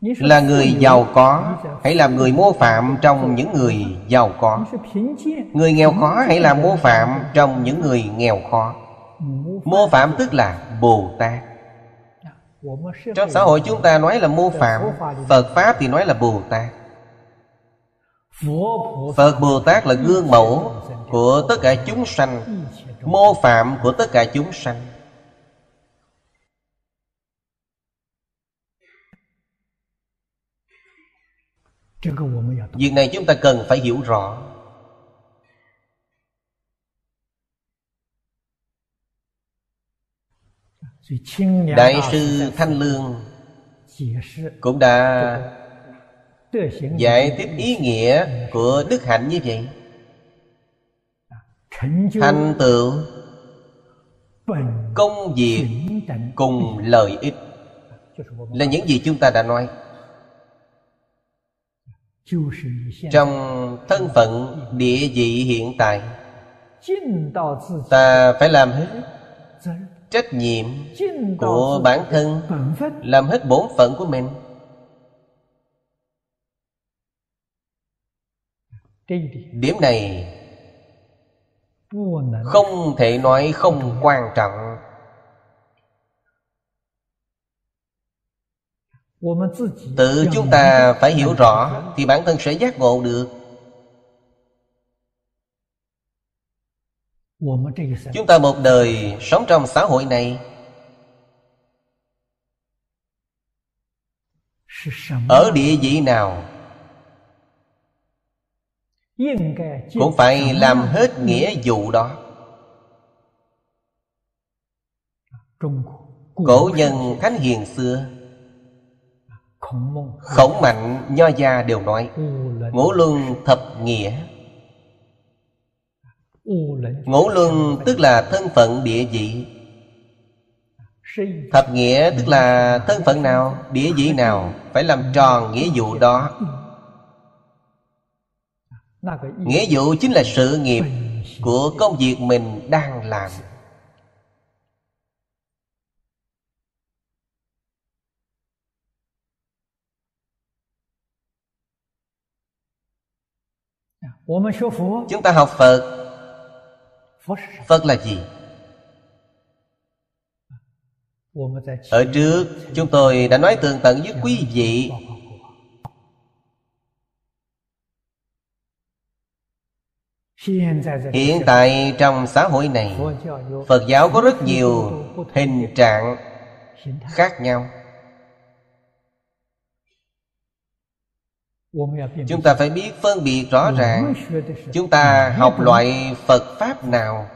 Speaker 2: là người giàu có, hãy làm người mô phạm trong những người giàu có. Người nghèo khó, hãy làm mô phạm trong những người nghèo khó. Mô phạm tức là bồ tát. Trong xã hội chúng ta nói là mô phạm, phật pháp thì nói là bồ tát. Phật bồ tát là gương mẫu của tất cả chúng sanh, mô phạm của tất cả chúng sanh. Việc này chúng ta cần phải hiểu rõ. Đại sư Thanh Lương Cũng đã Giải thích ý nghĩa của đức hạnh như vậy. Thành tựu Công việc cùng lợi ích Là những gì chúng ta đã nói trong thân phận địa vị hiện tại, Ta phải làm hết trách nhiệm của bản thân, làm hết bổn phận của mình. Điểm này không thể nói không quan trọng. Tự chúng ta phải hiểu rõ thì bản thân sẽ giác ngộ được. chúng ta một đời sống trong xã hội này ở địa vị nào? cũng phải làm hết nghĩa vụ đó. Cổ nhân thánh hiền xưa khổng mạnh nho gia đều nói ngũ luân thập nghĩa. Ngũ luân tức là thân phận địa vị. Thập nghĩa tức là thân phận nào, địa vị nào Phải làm tròn nghĩa vụ đó. Nghĩa vụ chính là sự nghiệp của công việc mình đang làm Chúng ta học Phật. Phật là gì? Ở trước chúng tôi đã nói tường tận với quý vị. Hiện tại trong xã hội này Phật giáo có rất nhiều hình trạng khác nhau chúng ta phải biết phân biệt rõ ràng. chúng ta học loại phật pháp nào?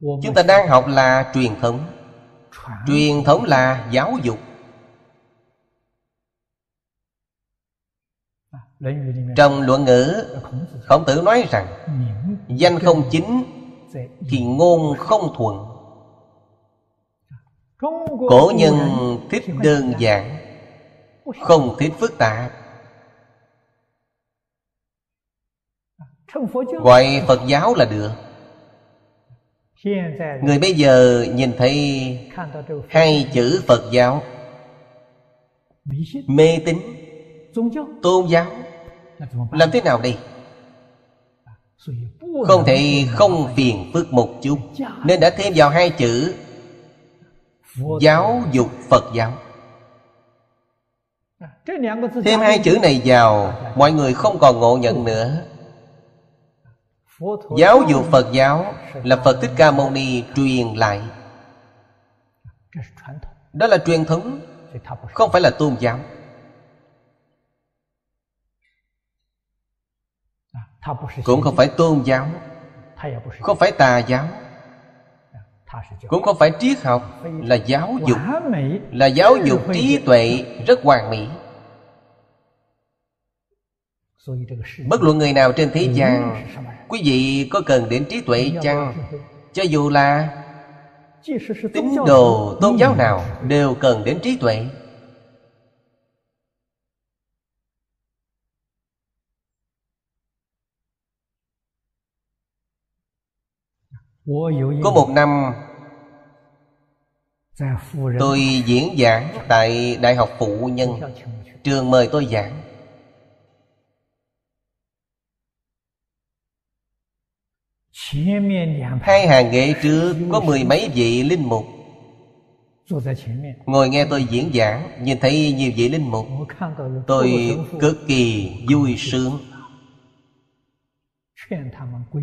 Speaker 2: Chúng ta đang học là truyền thống. Truyền thống là giáo dục. Trong luận ngữ khổng tử nói rằng danh không chính thì ngôn không thuận Cổ nhân thích đơn giản Không thích phức tạp. Gọi Phật giáo là được. Người bây giờ nhìn thấy Hai chữ Phật giáo. Mê tín. Tôn giáo. Làm thế nào đây? Không thể không phiền phức một chút. Nên đã thêm vào hai chữ Giáo dục Phật giáo. Thêm hai chữ này vào Mọi người không còn ngộ nhận nữa. Giáo dục Phật giáo Là Phật Thích Ca Mâu Ni truyền lại. Đó là truyền thống Không phải là tôn giáo. Cũng không phải tôn giáo Không phải tà giáo cũng không phải triết học là giáo dục. Là giáo dục trí tuệ rất hoàn mỹ. Bất luận người nào trên thế gian quý vị có cần đến trí tuệ chăng? Cho dù là tín đồ tôn giáo nào đều cần đến trí tuệ. Có một năm tôi diễn giảng tại đại học phụ nhân. Trường mời tôi giảng. Hai hàng ghế trước có mười mấy vị linh mục. ngồi nghe tôi diễn giảng nhìn thấy nhiều vị linh mục. Tôi cực kỳ vui sướng.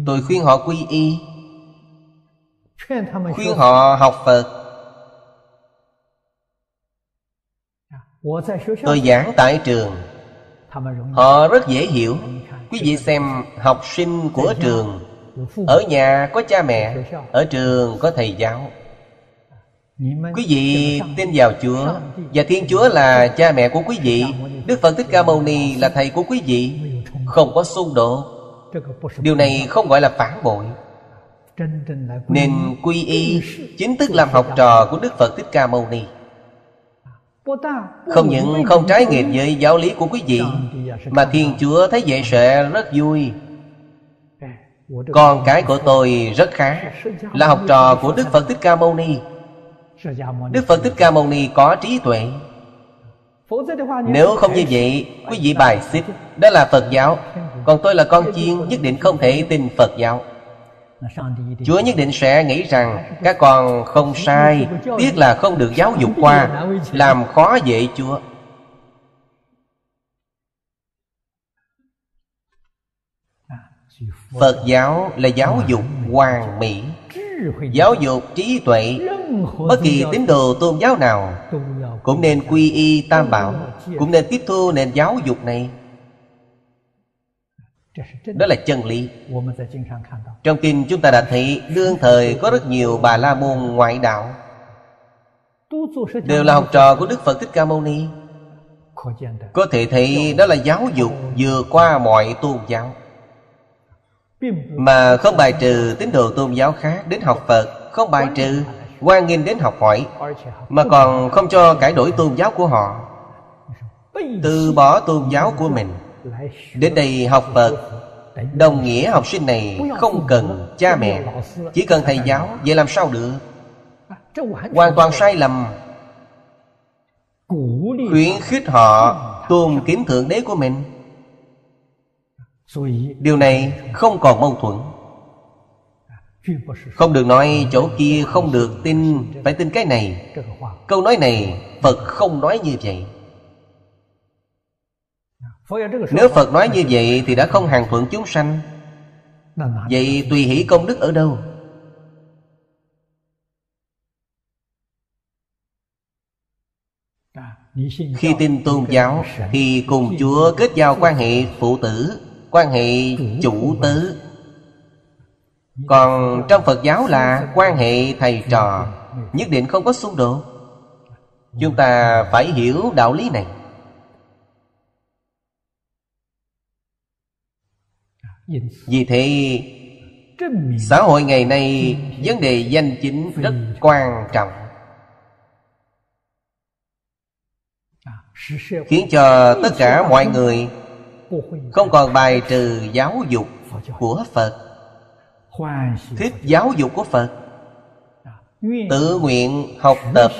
Speaker 2: Tôi khuyên họ quy y. Khuyên họ học phật Tôi giảng tại trường. Họ rất dễ hiểu. Quý vị xem học sinh của trường. Ở nhà có cha mẹ Ở trường có thầy giáo. Quý vị tin vào Chúa. Và Thiên Chúa là cha mẹ của quý vị. Đức Phật Thích Ca Mâu Ni là thầy của quý vị. Không có xung đột. Điều này không gọi là phản bội. Nên quy y Chính thức làm học trò của Đức Phật Thích Ca Mâu Ni không những không trái nghịch với giáo lý của quý vị, Mà Thiên Chúa thấy vậy sẽ rất vui. Con cái của tôi rất khá, Là học trò của Đức Phật Thích Ca Mâu Ni. Đức Phật Thích Ca Mâu Ni có trí tuệ. Nếu không như vậy, Quý vị bài xích, Đó là Phật giáo. Còn tôi là con chiên, Nhất định không thể tin Phật giáo. Chúa nhất định sẽ nghĩ rằng Các con không sai Tiếc là không được giáo dục qua, Làm khó dễ Chúa. Phật giáo là giáo dục hoàn mỹ, Giáo dục trí tuệ. Bất kỳ tín đồ tôn giáo nào Cũng nên quy y tam bảo, Cũng nên tiếp thu nền giáo dục này. Đó là chân lý. Trong kinh chúng ta đã thấy Đương thời có rất nhiều bà la môn ngoại đạo. Đều là học trò của Đức Phật Thích Ca Mâu Ni. Có thể thấy đó là giáo dục vượt qua mọi tôn giáo. Mà không bài trừ tín đồ tôn giáo khác đến học Phật Không bài trừ quan nghênh đến học hỏi Mà còn không cho cải đổi tôn giáo của họ. Từ bỏ tôn giáo của mình Đến đây học Phật, Đồng nghĩa học sinh này không cần cha mẹ, Chỉ cần thầy giáo Vậy làm sao được. Hoàn toàn sai lầm. Khuyến khích họ tôn kính Thượng Đế của mình. Điều này không còn mâu thuẫn. Không được nói chỗ kia không được tin, Phải tin cái này. Câu nói này Phật không nói như vậy. Nếu Phật nói như vậy Thì đã không hàng thuận chúng sanh. Vậy tùy hỷ công đức ở đâu? Khi tin tôn giáo Thì cùng Chúa kết giao quan hệ phụ tử Quan hệ chủ tứ. Còn trong Phật giáo là quan hệ thầy trò Nhất định không có xung đột. Chúng ta phải hiểu đạo lý này Vì thế Xã hội ngày nay Vấn đề danh chính rất quan trọng. Khiến cho tất cả mọi người Không còn bài trừ giáo dục của Phật. Thích giáo. dục của Phật. Tự nguyện học tập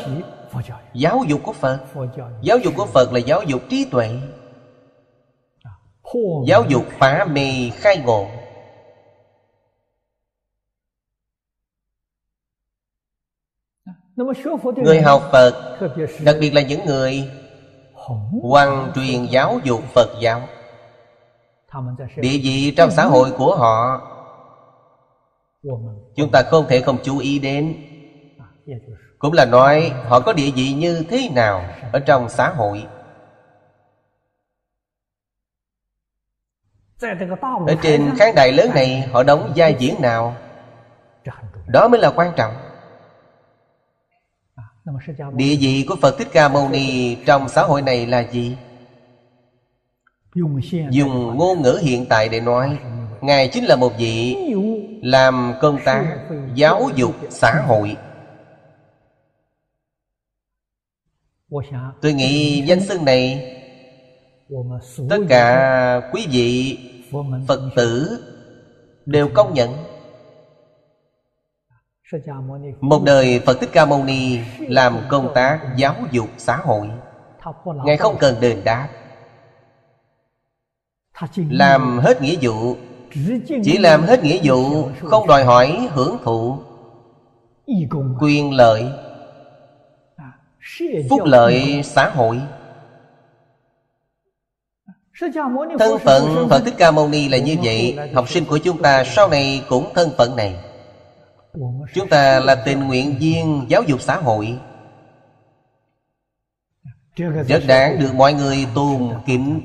Speaker 2: Giáo. dục của Phật. Giáo dục của Phật là giáo dục trí tuệ Giáo dục phá mê khai ngộ. Người học Phật Đặc biệt là những người Hoàng truyền giáo dục Phật. giáo. Địa vị trong xã hội của họ Chúng ta không thể không chú ý đến. Cũng là nói họ có địa vị như thế nào Ở trong xã hội Ở trên khán đài lớn này Họ đóng vai diễn nào? Đó mới là quan trọng. Địa vị của Phật Thích Ca Mâu Ni Trong xã hội này là gì? Dùng ngôn ngữ hiện tại để nói Ngài chính là một vị Làm công tác Giáo dục xã hội. Tôi nghĩ danh xưng này Tất cả quý vị Phật tử Đều công nhận. Một đời Phật Thích Ca Mâu Ni Làm công tác giáo dục xã hội. Ngài không cần đền đáp. Làm hết nghĩa vụ, Chỉ làm hết nghĩa vụ, Không đòi hỏi hưởng thụ Quyền lợi, Phúc lợi xã hội. Thân phận Phật Thích Ca Mâu Ni là như vậy Học sinh của chúng ta sau này cũng thân phận này. Chúng ta là tình nguyện viên giáo dục xã hội. Rất đáng được mọi người tôn kính.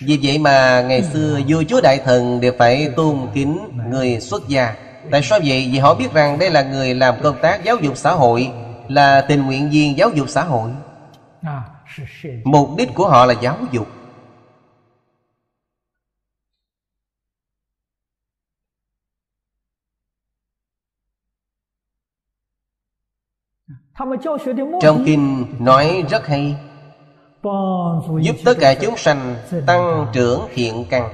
Speaker 2: Vì vậy mà ngày xưa vua chúa đại thần đều phải tôn kính người xuất gia. Tại sao vậy? Vì họ biết rằng đây là người làm công tác giáo dục xã hội Là tình nguyện viên giáo dục xã hội Mục đích của họ là giáo dục. Trong kinh nói rất hay, Giúp tất cả chúng sanh tăng trưởng thiện căn.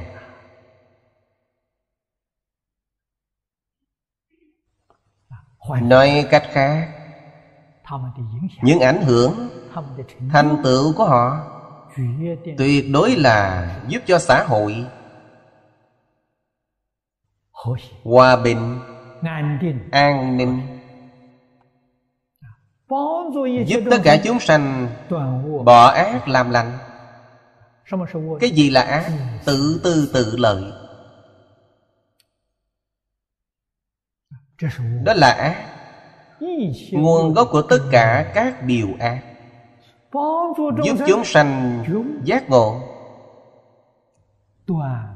Speaker 2: Nói cách khác, Những ảnh hưởng Thành tựu của họ Tuyệt đối là giúp cho xã hội. Hòa bình, An ninh, Giúp tất cả chúng sanh Bỏ ác làm lành. Cái gì là ác? Tự tư tự lợi. Đó là ác. Nguồn gốc của tất cả các điều ác. Giúp chúng sanh giác ngộ.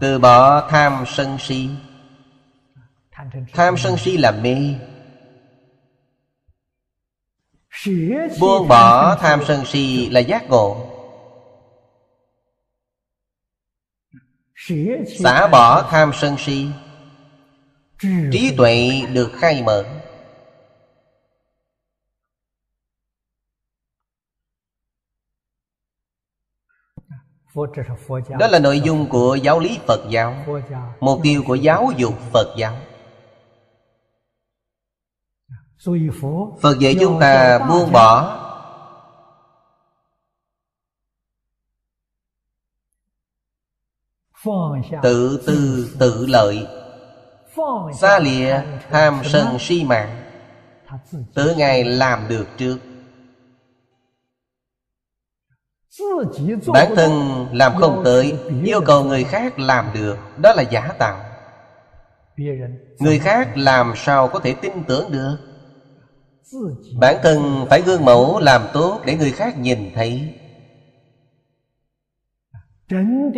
Speaker 2: Từ bỏ tham sân si. Tham sân si. Là mê. Buông bỏ tham sân si. là giác ngộ. Xả bỏ tham sân si. Trí tuệ được khai mở Đó là nội dung của giáo lý Phật giáo. Mục tiêu của giáo dục Phật giáo. Phật dạy chúng ta buông bỏ. Tự tư tự lợi. Xa lìa tham sân si mạng Tự Ngài làm được trước Bản thân làm không tới Yêu cầu người khác làm được Đó là giả tạo. Người khác làm sao có thể tin tưởng được? Bản thân phải gương mẫu làm tốt Để người khác nhìn thấy.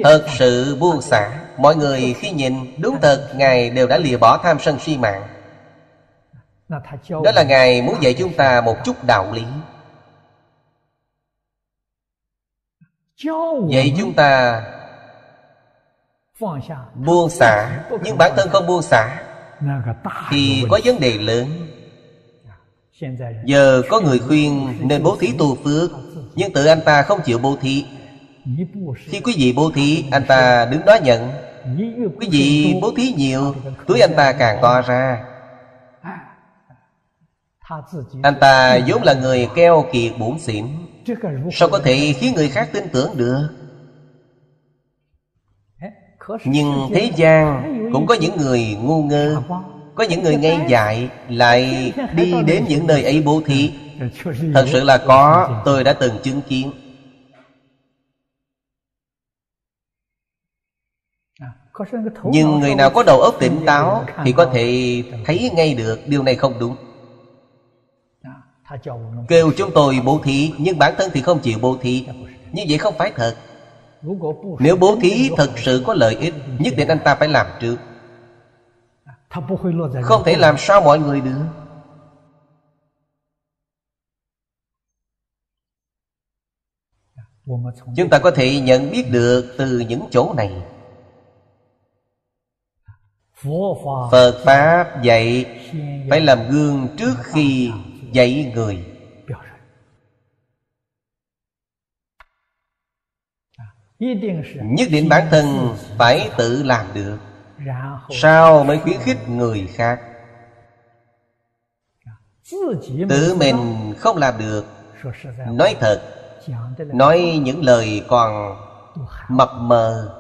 Speaker 2: Thật sự buông xả Mọi người khi nhìn Đúng thật Ngài đều đã lìa bỏ tham sân si mạng. Đó là Ngài muốn dạy chúng ta một chút đạo lý vậy chúng ta Buông xả. Nhưng bản thân không buông xả. Thì có vấn đề lớn. Giờ có người khuyên nên bố thí tu phước, Nhưng tự anh ta không chịu bố thí. Khi quý vị bố thí, Anh ta đứng đó nhận. Quý vị bố thí nhiều, Túi anh ta càng to ra. Anh ta vốn là người keo kiệt bổn xỉn. Sao có thể khiến người khác tin tưởng được? Nhưng thế gian cũng có những người ngu ngơ Có những người ngây dại Lại đi đến những nơi ấy bố thí. Thật sự là có Tôi đã từng chứng kiến. Nhưng người nào có đầu óc tỉnh táo Thì có thể thấy ngay được Điều này không đúng Kêu chúng tôi bố thí Nhưng bản thân thì không chịu bố thí. Như vậy không phải thật. Nếu bố thí thật sự có lợi ích Nhất định anh ta phải làm trước. Không thể làm sao mọi người được. Chúng ta có thể nhận biết được từ những chỗ này. Phật Pháp dạy Phải làm gương trước khi dạy người. Nhất định bản thân phải tự làm được. Sao mới khuyến khích người khác? Tự mình không làm. được. Nói thật Nói những lời còn mập mờ.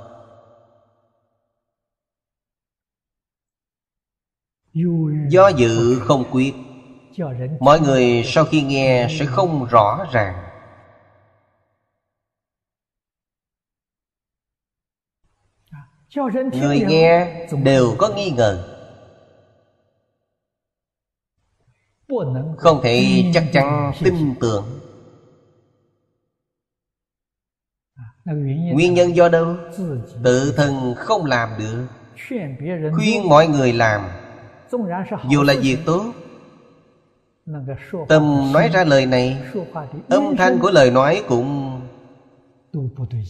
Speaker 2: Do dự không quyết Mọi người sau khi nghe sẽ không rõ ràng. Người nghe đều có nghi ngờ. Không thể chắc chắn tin tưởng. Nguyên nhân do đâu? Tự thân không làm được. Khuyên mọi người làm. Dù là việc tốt Tâm nói ra lời này, Âm thanh của lời nói cũng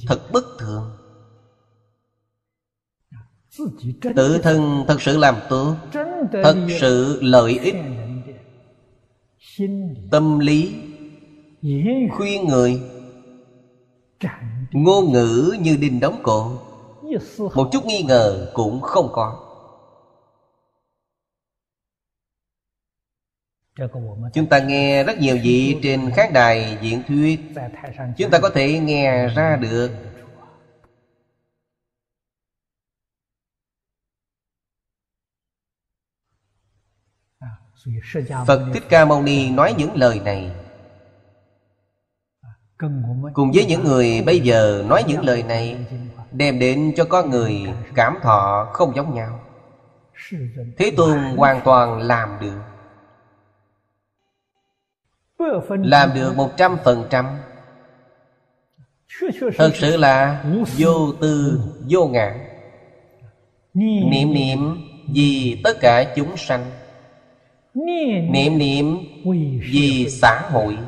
Speaker 2: Thật bất thường. Tự thân thật sự làm tốt Thật sự lợi ích. Tâm lý, Khuyên người, Ngôn ngữ như đinh đóng cổ Một chút nghi ngờ cũng không có. Chúng ta nghe rất nhiều vị trên khán đài diễn thuyết. Chúng ta có thể nghe ra được. Phật Thích Ca Mâu Ni nói những lời này. Cùng với những người bây giờ nói những lời này Đem đến cho con người cảm thọ không giống nhau. Thế Tôn hoàn toàn làm được Làm được một trăm phần trăm. Thật sự là vô tư vô ngã. Niệm niệm vì tất cả chúng sanh. Niệm niệm vì xã hội.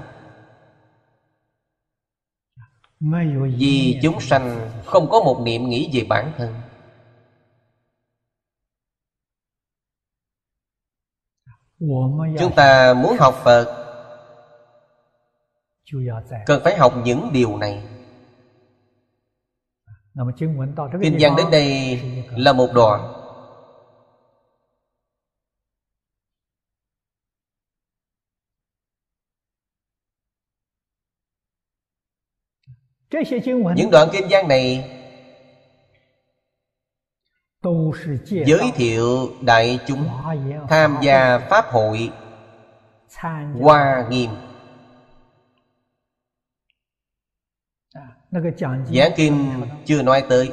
Speaker 2: Vì chúng sanh không có một niệm nghĩ về bản thân. Chúng ta muốn học Phật Cần phải học những điều này. Kinh văn đến đây là một đoạn. Những đoạn kinh văn này Giới thiệu đại chúng Tham gia Pháp hội Hoa nghiêm Giảng kinh chưa nói tới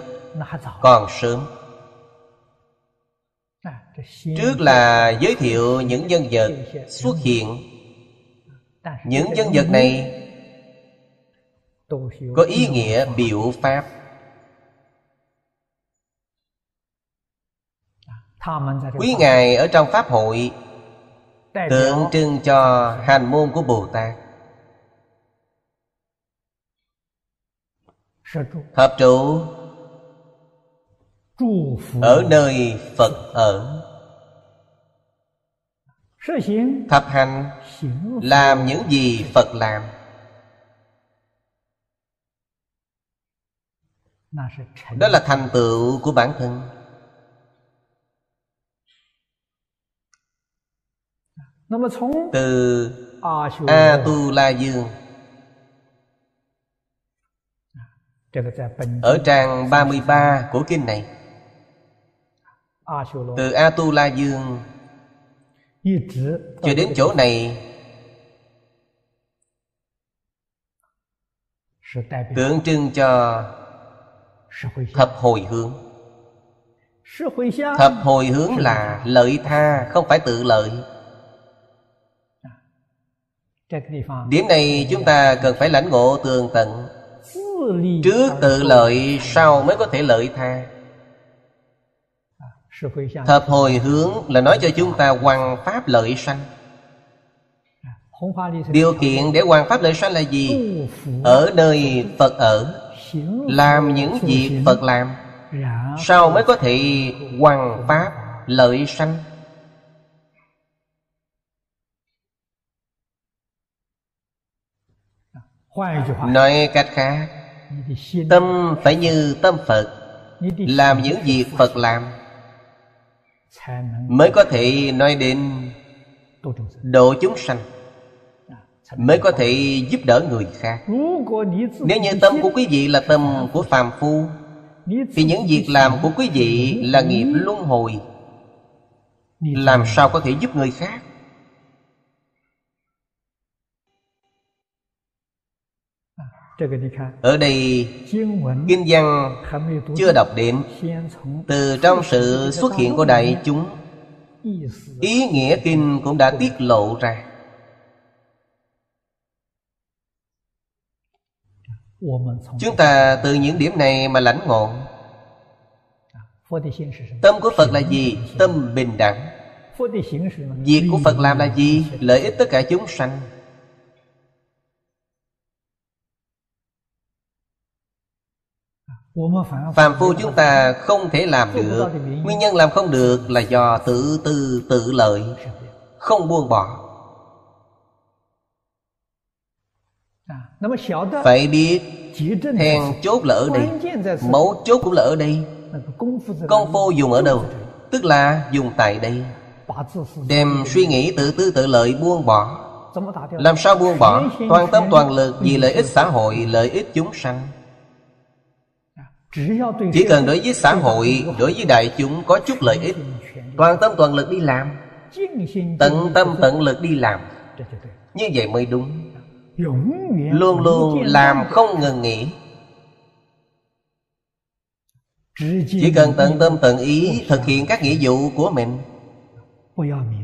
Speaker 2: Còn sớm。Trước là giới thiệu những nhân vật xuất hiện。Những nhân vật này có ý nghĩa biểu pháp。quý ngài ở trong pháp hội tượng trưng cho hành môn của bồ tát hợp trụ. Ở nơi phật ở. Thập hành. Làm những gì phật làm. Đó là thành tựu của bản thân. Từ a tu la dương ở trang 33 của kinh này. Từ a tu la dương cho đến chỗ này. Tượng trưng cho Thập hồi hướng. Thập hồi hướng là lợi tha Không phải tự lợi. Điểm này chúng ta cần phải lãnh ngộ tường tận Trước tự lợi Sau mới có thể lợi tha. Thập hồi hướng là nói cho chúng ta Hoàng pháp lợi sanh. Điều kiện để hoàng pháp lợi sanh là gì? Ở nơi Phật ở làm những việc phật làm. sao mới có thể hoàn pháp lợi sanh. Nói cách khác tâm phải như tâm phật, làm những việc phật làm. Mới có thể nói đến độ chúng sanh. Mới có thể giúp đỡ người khác. Nếu như tâm của quý vị là tâm của phàm phu, thì những việc làm của quý vị là nghiệp luân hồi. Làm sao có thể giúp người khác? Ở đây kinh văn chưa đọc đến. từ trong sự xuất hiện của đại chúng ý nghĩa kinh cũng đã tiết lộ ra. Chúng ta từ những điểm này mà lãnh ngộ. Tâm của Phật là gì? Tâm bình đẳng. Việc của Phật làm là gì? Lợi ích tất cả chúng sanh Phạm phu chúng ta không thể làm được. Nguyên nhân làm không được là do tự tư tự lợi. Không buông bỏ. Phải biết Then chốt là ở đây. Mẫu chốt cũng là ở đây. Công phu dùng ở đâu? Tức là dùng tại đây. Đem suy nghĩ tự tư tự lợi buông bỏ. Làm sao buông bỏ? Toàn tâm toàn lực vì lợi ích xã hội Lợi ích chúng sanh Chỉ cần đối với xã hội Đối với đại chúng có chút lợi ích Toàn tâm toàn lực đi làm. Tận tâm tận lực đi làm. Như vậy mới đúng. Luôn luôn làm không ngừng nghỉ. Chỉ cần tận tâm tận ý Thực hiện các nghĩa vụ của mình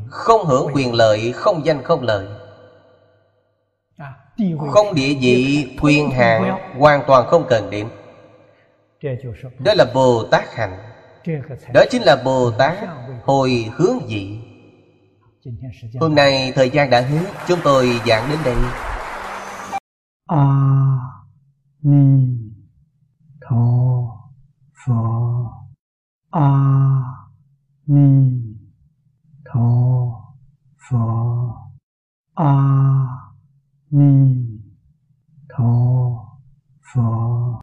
Speaker 2: Không hưởng quyền lợi Không danh không lợi. Không địa vị Quyền hạn Hoàn toàn không cần điểm đó là bồ tát hạnh. đó chính là bồ tát hồi hướng vị. hôm nay thời gian đã hết chúng tôi giảng đến đây.
Speaker 1: A ni tho pho a ni tho pho a ni tho pho